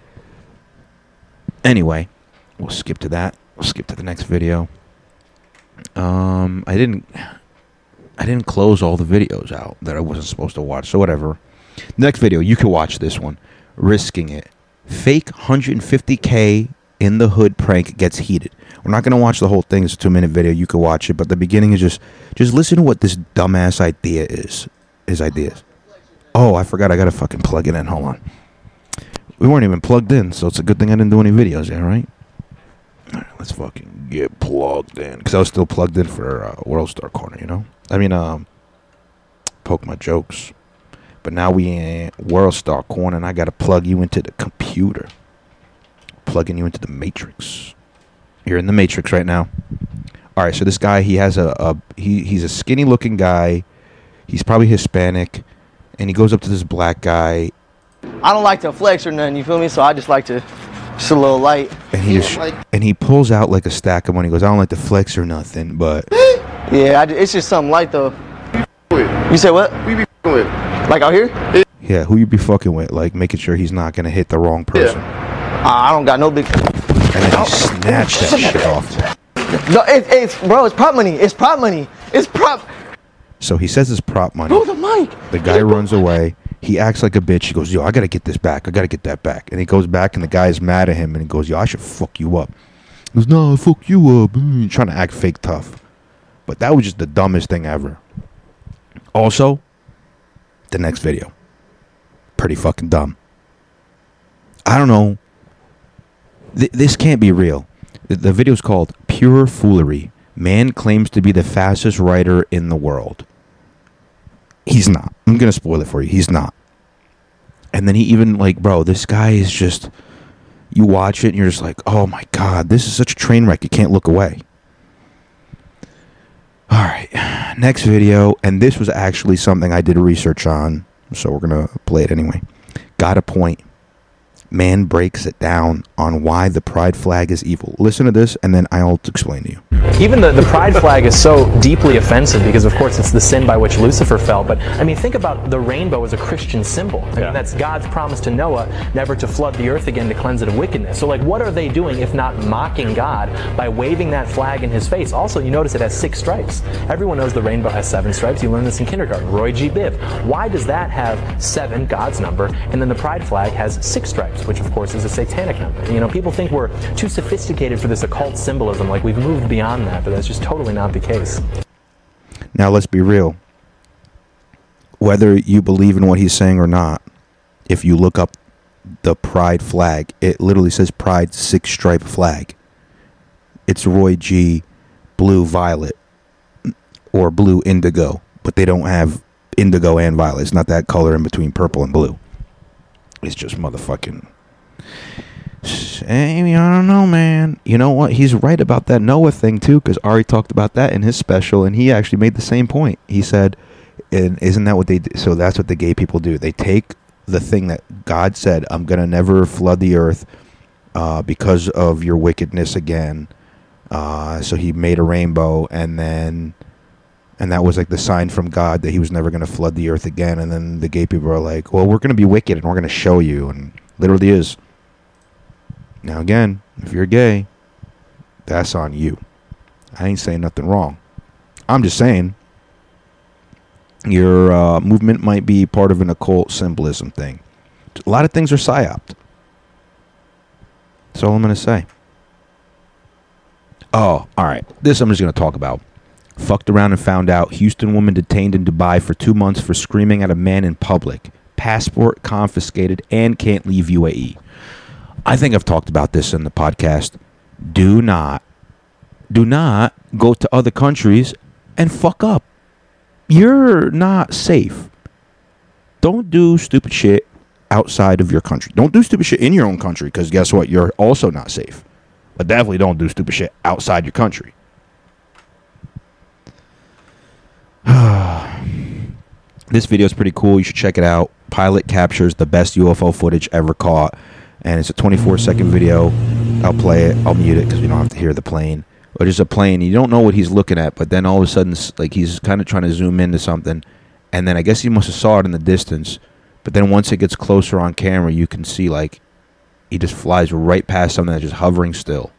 Anyway, we'll skip to that. We'll skip to the next video. Um, I didn't. I didn't close all the videos out that I wasn't supposed to watch. So whatever. Next video, you can watch this one. Risking it. Fake 150k in the hood prank gets heated. We're not gonna watch the whole thing. It's a two minute video. You can watch it, but the beginning is just just listen to what this dumbass idea is. His ideas. Oh, I forgot. I gotta fucking plug it in. Hold on. We weren't even plugged in, so it's a good thing I didn't do any videos. Yeah, right. Let's fucking get plugged in because I was still plugged in for uh, World Star Corner. You know, I mean, um, poke my jokes. But now we in World Star Corner, and I gotta plug you into the computer, plugging you into the Matrix. You're in the Matrix right now. All right, so this guy, he has a, a he he's a skinny looking guy. He's probably Hispanic, and he goes up to this black guy, I don't like to flex or nothing, you feel me? So I just like to, just a little light. and he just and he pulls out like a stack of money. He goes, I don't like to flex or nothing, but Yeah, I, it's just something light though. You say what? We be with. Like out here? yeah, who you be fucking with? Like making sure he's not gonna hit the wrong person. Uh, I don't got no big. And then he snatched that shit off. No, it, it's bro, it's prop money. It's prop money. It's prop. So he says it's prop money. Bro, the mic. The guy runs away. He acts like a bitch. He goes, "Yo, I gotta get this back. I gotta get that back." And he goes back, and the guy's mad at him, and he goes, "Yo, I should fuck you up." He goes, "No, I fuck you up." Mm, Trying to act fake tough, but that was just the dumbest thing ever. Also, the next video, pretty fucking dumb. I don't know. Th- this can't be real. The, the video's called "Pure Foolery." Man claims to be the fastest writer in the world. He's not. I'm gonna spoil it for you. He's not. And then he even like, bro, this guy is just. You watch it and you're just like, oh my god, this is such a train wreck. You can't look away. All right, next video, and this was actually something I did research on, so we're gonna play it anyway. Got a point. Man breaks it down on why the pride flag is evil. Listen to this, and then I'll explain to you. Even the, the pride flag is so deeply offensive because, of course, it's the sin by which Lucifer fell. But, I mean, think about the rainbow as a Christian symbol. I mean, that's God's promise to Noah never to flood the earth again to cleanse it of wickedness. So, like, what are they doing if not mocking God by waving that flag in his face? Also, you notice it has six stripes. Everyone knows the rainbow has seven stripes. You learned this in kindergarten. Roy G. Biv. Why does that have seven, God's number, and then the pride flag has six stripes, which, of course, is a satanic number? You know, people think we're too sophisticated for this occult symbolism, like we've moved beyond that, but that's just totally not the case. Now, let's be real. Whether you believe in what he's saying or not, if you look up the pride flag, it literally says pride six stripe flag. It's Roy G. blue violet or blue indigo, but they don't have indigo and violet. It's not that color in between purple and blue. It's just motherfucking. Amy, I don't know, man. You know what? He's right about that Noah thing too, because Ari talked about that in his special, and he actually made the same point. He said, "And isn't that what they? Do? So that's what the gay people do. They take the thing that God said, "I'm gonna never flood the earth uh, because of your wickedness again." Uh, so he made a rainbow, and then, and that was like the sign from God that he was never gonna flood the earth again. And then the gay people are like, "Well, we're gonna be wicked, and we're gonna show you," and literally is. Now, again, if you're gay, that's on you. I ain't saying nothing wrong. I'm just saying your uh, movement might be part of an occult symbolism thing. A lot of things are psyoped. That's all I'm going to say. Oh, all right. This I'm just going to talk about. Fucked around and found out Houston woman detained in Dubai for two months for screaming at a man in public. Passport confiscated and can't leave UAE. I think I've talked about this in the podcast. Do not, do not go to other countries and fuck up. You're not safe. Don't do stupid shit outside of your country. Don't do stupid shit in your own country because guess what? You're also not safe. But definitely don't do stupid shit outside your country. this video is pretty cool. You should check it out. Pilot captures the best UFO footage ever caught and it's a 24 second video. I'll play it. I'll mute it because we don't have to hear the plane. But it's a plane. You don't know what he's looking at, but then all of a sudden, like he's kind of trying to zoom into something, and then I guess he must have saw it in the distance. But then once it gets closer on camera, you can see like he just flies right past something that's just hovering still.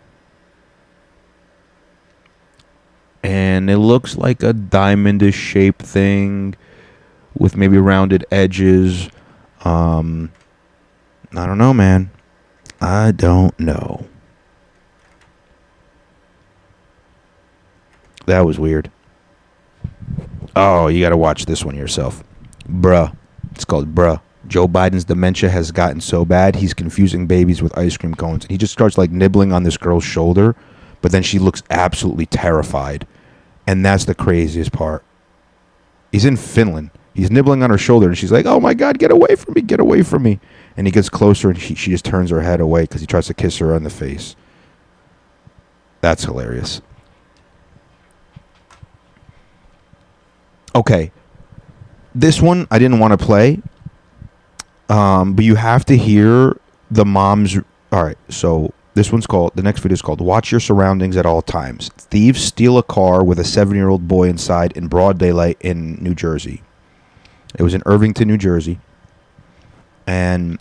And it looks like a diamondish shaped thing with maybe rounded edges. Um, I don't know, man. I don't know. That was weird. Oh, you got to watch this one yourself. Bruh. It's called Bruh. Joe Biden's dementia has gotten so bad he's confusing babies with ice cream cones. And he just starts like nibbling on this girl's shoulder, but then she looks absolutely terrified. And that's the craziest part. He's in Finland. He's nibbling on her shoulder, and she's like, "Oh my God, get away from me! Get away from me!" And he gets closer, and she, she just turns her head away because he tries to kiss her on the face. That's hilarious. Okay, this one I didn't want to play, um, but you have to hear the mom's. All right, so this one's called. The next video is called "Watch Your Surroundings at All Times." Thieves steal a car with a seven-year-old boy inside in broad daylight in New Jersey. It was in Irvington, New Jersey. And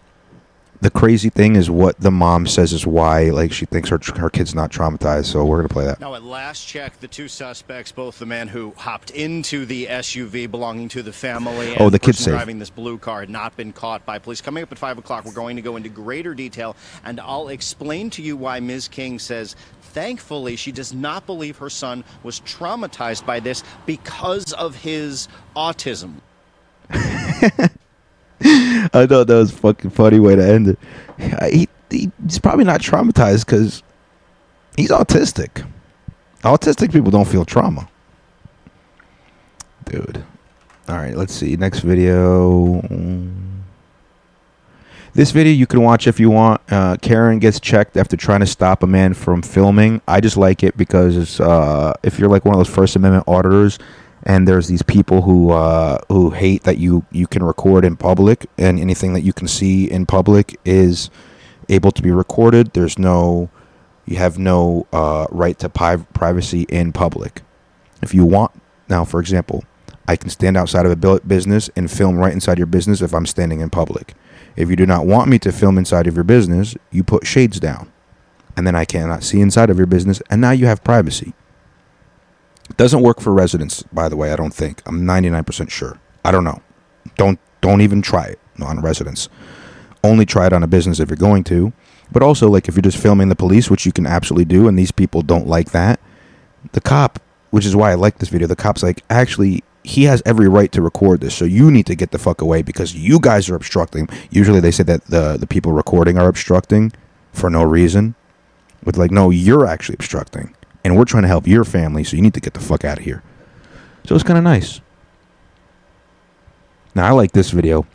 the crazy thing is what the mom says is why like she thinks her her kid's not traumatized. So we're gonna play that. Now, at last check, the two suspects, both the man who hopped into the SUV belonging to the family and Oh, the kid's person safe. driving this blue car had not been caught by police. Coming up at 5 o'clock, we're going to go into greater detail, and I'll explain to you why Ms. King says thankfully she does not believe her son was traumatized by this because of his autism. I thought that was a fucking funny way to end it. He, he he's probably not traumatized because he's autistic. Autistic people don't feel trauma, dude. All right, let's see next video. This video you can watch if you want. Uh, Karen gets checked after trying to stop a man from filming. I just like it because uh, if you're like one of those First Amendment auditors, and there's these people who uh, who hate that you you can record in public, and anything that you can see in public is able to be recorded. There's no, you have no uh, right to pi- privacy in public. If you want, now for example, I can stand outside of a business and film right inside your business if I'm standing in public. If you do not want me to film inside of your business, you put shades down. And then I cannot see inside of your business, and now you have privacy. Doesn't work for residents, by the way, I don't think. I'm 99% sure. I don't know. Don't don't even try it on residents. Only try it on a business if you're going to. But also like if you're just filming the police, which you can absolutely do and these people don't like that, the cop, which is why I like this video, the cop's like, actually, he has every right to record this, so you need to get the fuck away because you guys are obstructing. Usually they say that the the people recording are obstructing for no reason. With like, no, you're actually obstructing. And we're trying to help your family, so you need to get the fuck out of here. So it's kinda nice. Now I like this video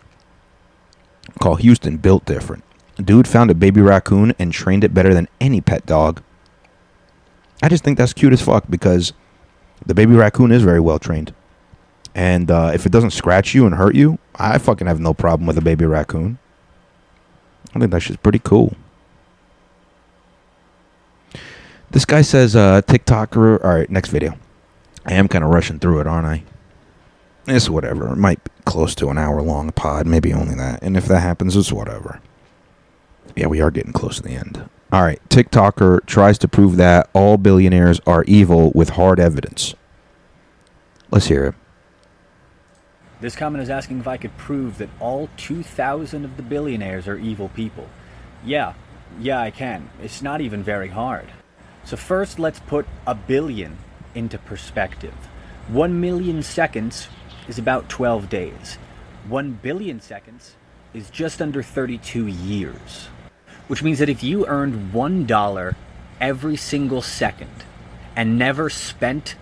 called Houston Built Different. Dude found a baby raccoon and trained it better than any pet dog. I just think that's cute as fuck because the baby raccoon is very well trained. And uh, if it doesn't scratch you and hurt you, I fucking have no problem with a baby raccoon. I think that shit's pretty cool. This guy says uh, TikToker. All right, next video. I am kind of rushing through it, aren't I? It's whatever. It might be close to an hour long pod, maybe only that. And if that happens, it's whatever. Yeah, we are getting close to the end. All right, TikToker tries to prove that all billionaires are evil with hard evidence. Let's hear it. This comment is asking if I could prove that all 2,000 of the billionaires are evil people. Yeah, yeah, I can. It's not even very hard. So, first, let's put a billion into perspective. One million seconds is about 12 days. One billion seconds is just under 32 years. Which means that if you earned $1 every single second and never spent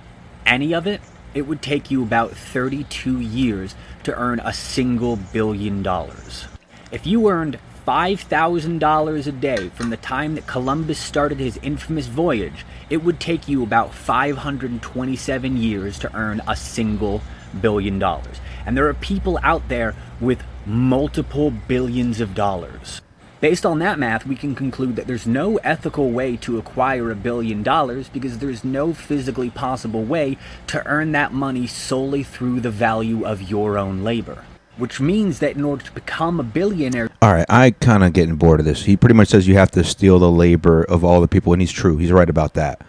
any of it, it would take you about 32 years to earn a single billion dollars. If you earned $5,000 a day from the time that Columbus started his infamous voyage, it would take you about 527 years to earn a single billion dollars. And there are people out there with multiple billions of dollars. Based on that math, we can conclude that there's no ethical way to acquire a billion dollars because there's no physically possible way to earn that money solely through the value of your own labor. Which means that in order to become a billionaire, All right, I kind of getting bored of this. He pretty much says you have to steal the labor of all the people, and he's true. He's right about that.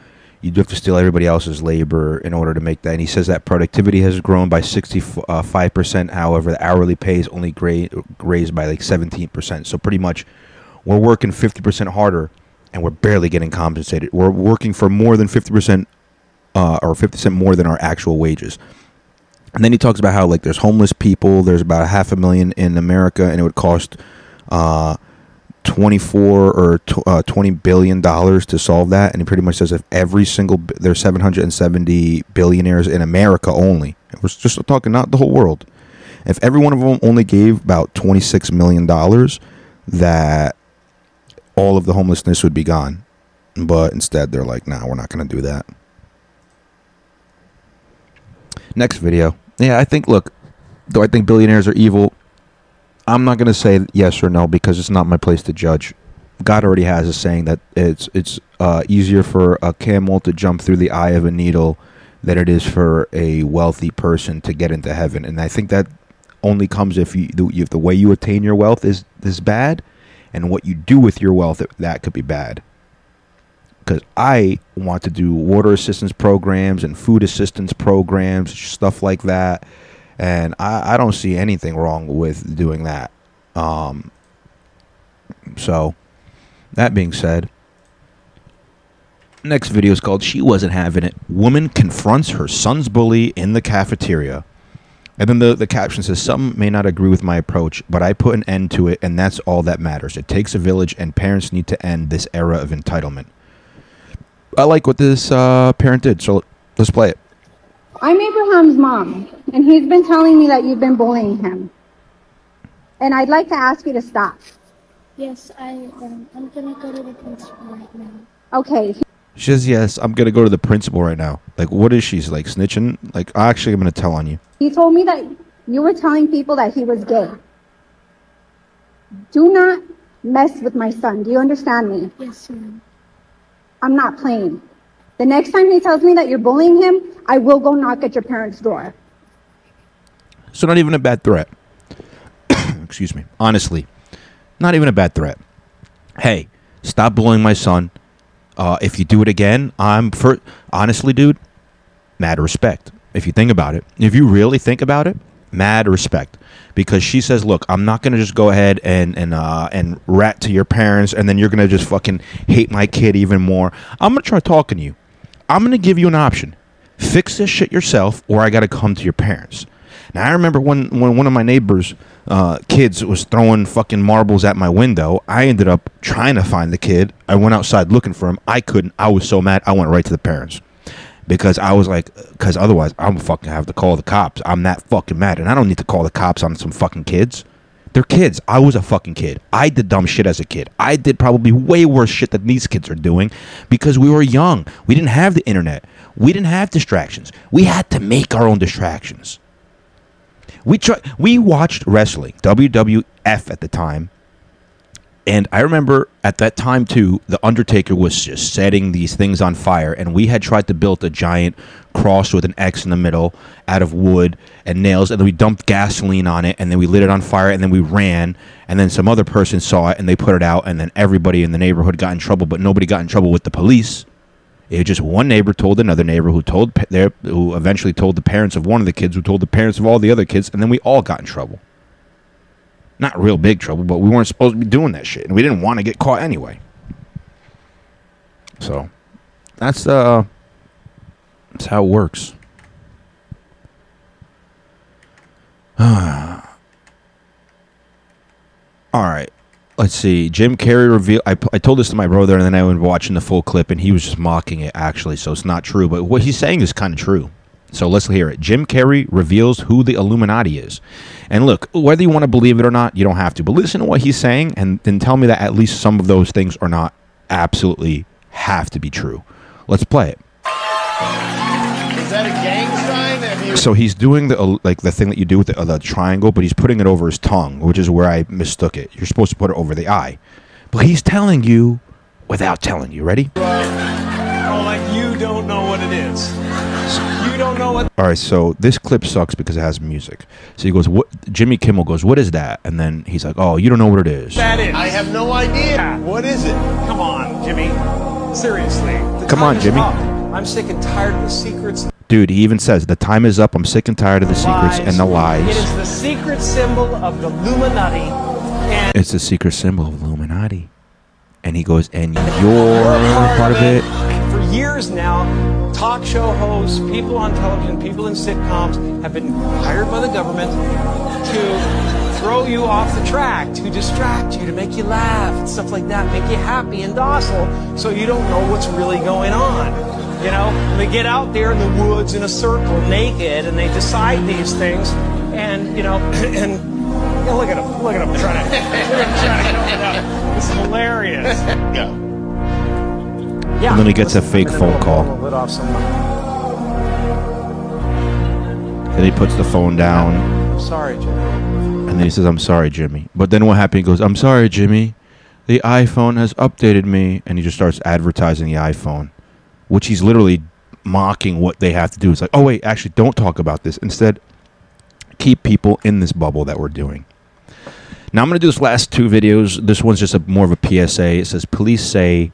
you do have to steal everybody else's labor in order to make that. And he says that productivity has grown by 65%. However, the hourly pay is only gra- raised by like 17%. So pretty much we're working 50% harder and we're barely getting compensated. We're working for more than 50% uh, or 50% more than our actual wages. And then he talks about how like there's homeless people. There's about half a million in America, and it would cost uh, 24 or uh, 20 billion dollars to solve that. And he pretty much says if every single b- there's 770 billionaires in America only. We're just talking not the whole world. If every one of them only gave about 26 million dollars, that all of the homelessness would be gone. But instead, they're like, "Nah, we're not going to do that." Next video. Yeah, I think. Look, do I think billionaires are evil? I'm not going to say yes or no because it's not my place to judge. God already has a saying that it's it's uh, easier for a camel to jump through the eye of a needle than it is for a wealthy person to get into heaven, and I think that only comes if you if the way you attain your wealth is is bad, and what you do with your wealth that could be bad. Because I want to do water assistance programs and food assistance programs, stuff like that and I, I don't see anything wrong with doing that. Um, so, that being said, next video is called "She Wasn't Having It." Woman confronts her son's bully in the cafeteria, and then the the caption says, "Some may not agree with my approach, but I put an end to it, and that's all that matters. It takes a village, and parents need to end this era of entitlement." I like what this uh, parent did, so let's play it. I'm Abraham's mom, and he's been telling me that you've been bullying him. And I'd like to ask you to stop. Yes, I am. I'm gonna go to the principal right now. Okay. She says, "Yes, I'm gonna go to the principal right now." Like, what is she She's like snitching? Like, actually, I'm gonna tell on you. He told me that you were telling people that he was gay. Do not mess with my son. Do you understand me? Yes, ma'am. I'm not playing. The next time he tells me that you're bullying him, I will go knock at your parents' door. So not even a bad threat. Excuse me. Honestly, not even a bad threat. Hey, stop bullying my son. Uh, if you do it again, I'm for honestly, dude. Mad respect. If you think about it, if you really think about it, mad respect. Because she says, "Look, I'm not gonna just go ahead and and uh, and rat to your parents, and then you're gonna just fucking hate my kid even more. I'm gonna try talking to you. I'm to give you an option. Fix this shit yourself, or I got to come to your parents. Now, I remember when, when one of my neighbors' uh, kids was throwing fucking marbles at my window. I ended up trying to find the kid. I went outside looking for him. I couldn't. I was so mad. I went right to the parents because I was like, because otherwise I'm fucking have to call the cops. I'm that fucking mad, and I don't need to call the cops on some fucking kids. They're kids. I was a fucking kid. I did dumb shit as a kid. I did probably way worse shit than these kids are doing because we were young. We didn't have the internet. We didn't have distractions. We had to make our own distractions. We try, we watched wrestling, WWF at the time, and I remember at that time too, the Undertaker was just setting these things on fire, and we had tried to build a giant cross with an X in the middle out of wood and nails, and then we dumped gasoline on it, and then we lit it on fire, and then we ran, and then some other person saw it, and they put it out, and then everybody in the neighborhood got in trouble, but nobody got in trouble with the police. It just one neighbor told another neighbor, who told their, who eventually told the parents of one of the kids, who told the parents of all the other kids, and then we all got in trouble not real big trouble, but we weren't supposed to be doing that shit, and we didn't want to get caught anyway. So that's uh that's how it works. All right. Let's see. Jim Carrey reveal. I, I told this to my brother, and then I went watching the full clip, and he was just mocking it. Actually, so it's not true. But what he's saying is kind of true. So let's hear it. Jim Carrey reveals who the Illuminati is. And look, whether you want to believe it or not, you don't have to. But listen to what he's saying and then tell me that at least some of those things are not absolutely have to be true. Let's play it. Is that a gang sign? So he's doing the uh, like the thing that you do with the, uh, the triangle, but he's putting it over his tongue, which is where I mistook it. You're supposed to put it over the eye. But he's telling you without telling you. Ready? Oh, like you don't know what it is. You don't know what. All right, so this clip sucks because it has music. So he goes, "What?" Jimmy Kimmel goes, "What is that?" And then he's like, "Oh, you don't know what it is." That is. I have no idea. What is it? Come on, Jimmy. Seriously. the Come on, Jimmy. up. I'm sick and tired of the secrets Dude, he even says, the time is up. I'm sick and tired of the secrets and the lies. It is the secret symbol of the Illuminati, and It's the secret symbol of Illuminati. And he goes, and you're part of it. for years now, talk show hosts, people on television, people in sitcoms have been hired by the government to throw you off the track, to distract you, to make you laugh, and stuff like that, make you happy and docile, so you don't know what's really going on. You know, And they get out there in the woods in a circle, naked, and they decide these things, and you know, and you know, look at him, look at him trying to, trying to. It's hilarious. Yeah. And then he gets a fake phone call. Lit off some. Then he puts the phone down. I'm Sorry, Jim. And then he says, I'm sorry, Jimmy. But then what happened? He goes, I'm sorry, Jimmy. The iPhone has updated me. And he just starts advertising the iPhone, which he's literally mocking what they have to do. It's like, oh, wait, actually, don't talk about this. Instead, keep people in this bubble that we're doing. Now, I'm going to do this last two videos. This one's just a, more of a PSA. It says, police say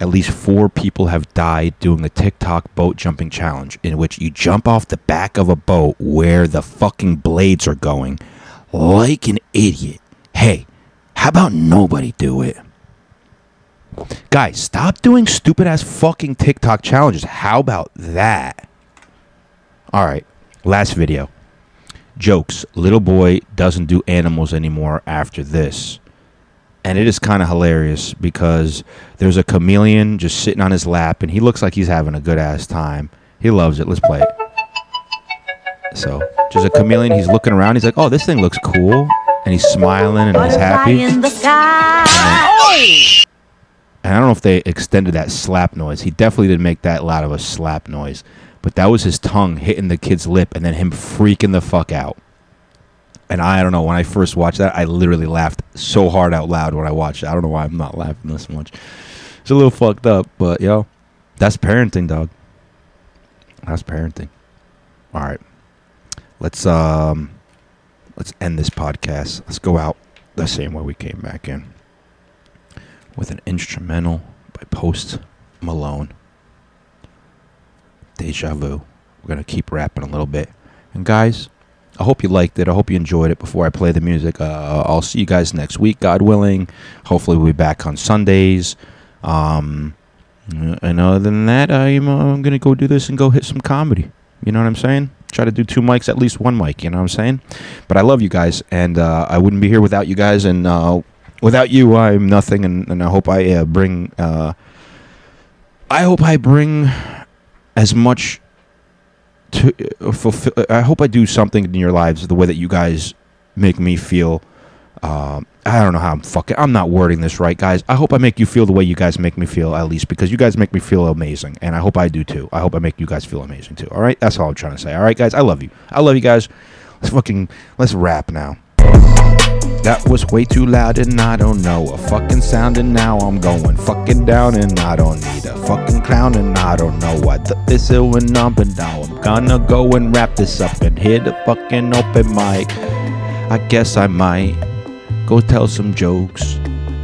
at least four people have died doing the TikTok boat jumping challenge, in which you jump off the back of a boat where the fucking blades are going like an idiot. Hey, how about nobody do it? Guys, stop doing stupid ass fucking TikTok challenges. How about that? All right, last video. Jokes. Little boy doesn't do animals anymore after this. And it is kind of hilarious because there's a chameleon just sitting on his lap and he looks like he's having a good ass time. He loves it. Let's play it. So, just a chameleon. He's looking around. He's like, oh, this thing looks cool. And he's smiling and he's happy. And I don't know if they extended that slap noise. He definitely didn't make that loud of a slap noise. But that was his tongue hitting the kid's lip and then him freaking the fuck out. And I don't know, when I first watched that, I literally laughed so hard out loud when I watched it. I don't know why I'm not laughing this much. It's a little fucked up, but yo, that's parenting, dog. That's parenting. All right. Let's um let's end this podcast. Let's go out the same way we came back in with an instrumental by Post Malone. Deja Vu. We're going to keep rapping a little bit. And guys, I hope you liked it. I hope you enjoyed it before I play the music. Uh, I'll see you guys next week, God willing. Hopefully, we'll be back on Sundays. Um, and other than that, I'm, uh, I'm going to go do this and go hit some comedy. You know what I'm saying? Try to do two mics, at least one mic. You know what I'm saying? But I love you guys, and uh, I wouldn't be here without you guys. And uh, without you, I'm nothing. And, and I hope I uh, bring. I hope I bring as much to uh, fulfill. I hope I do something in your lives the way that you guys make me feel. Um, I don't know how I'm fucking. I'm not wording this right, guys. I hope I make you feel the way you guys make me feel, at least because you guys make me feel amazing, and I hope I do too. I hope I make you guys feel amazing too. All right, that's all I'm trying to say. All right, guys, I love you. I love you guys. Let's fucking let's rap now. That was way too loud and I don't know a fucking sound and now I'm going fucking down and I don't need a fucking clown and I don't know what th- this is went on but now I'm gonna go and wrap this up and hit a fucking open mic. I guess I might go tell some jokes.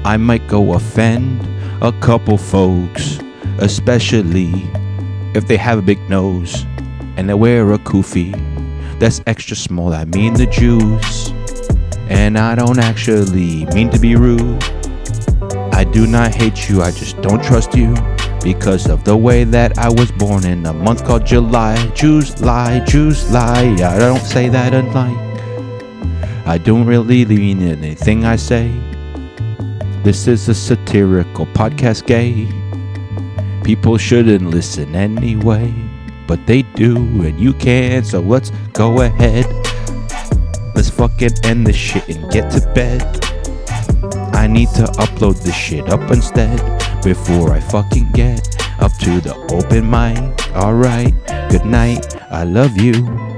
I might go offend a couple folks, especially if they have a big nose and they wear a kufi that's extra small. I mean the Jews. And I don't actually mean to be rude. I do not hate you, I just don't trust you. Because of the way that I was born in a month called July. Jews lie, Jews lie. I don't say that unlike. I don't really mean anything I say. This is a satirical podcast, gay. People shouldn't listen anyway. But they do, and you can, so let's go ahead. Let's fucking end this shit and get to bed. I need to upload this shit up instead before I fucking get up to the open mic. Alright, good night, I love you.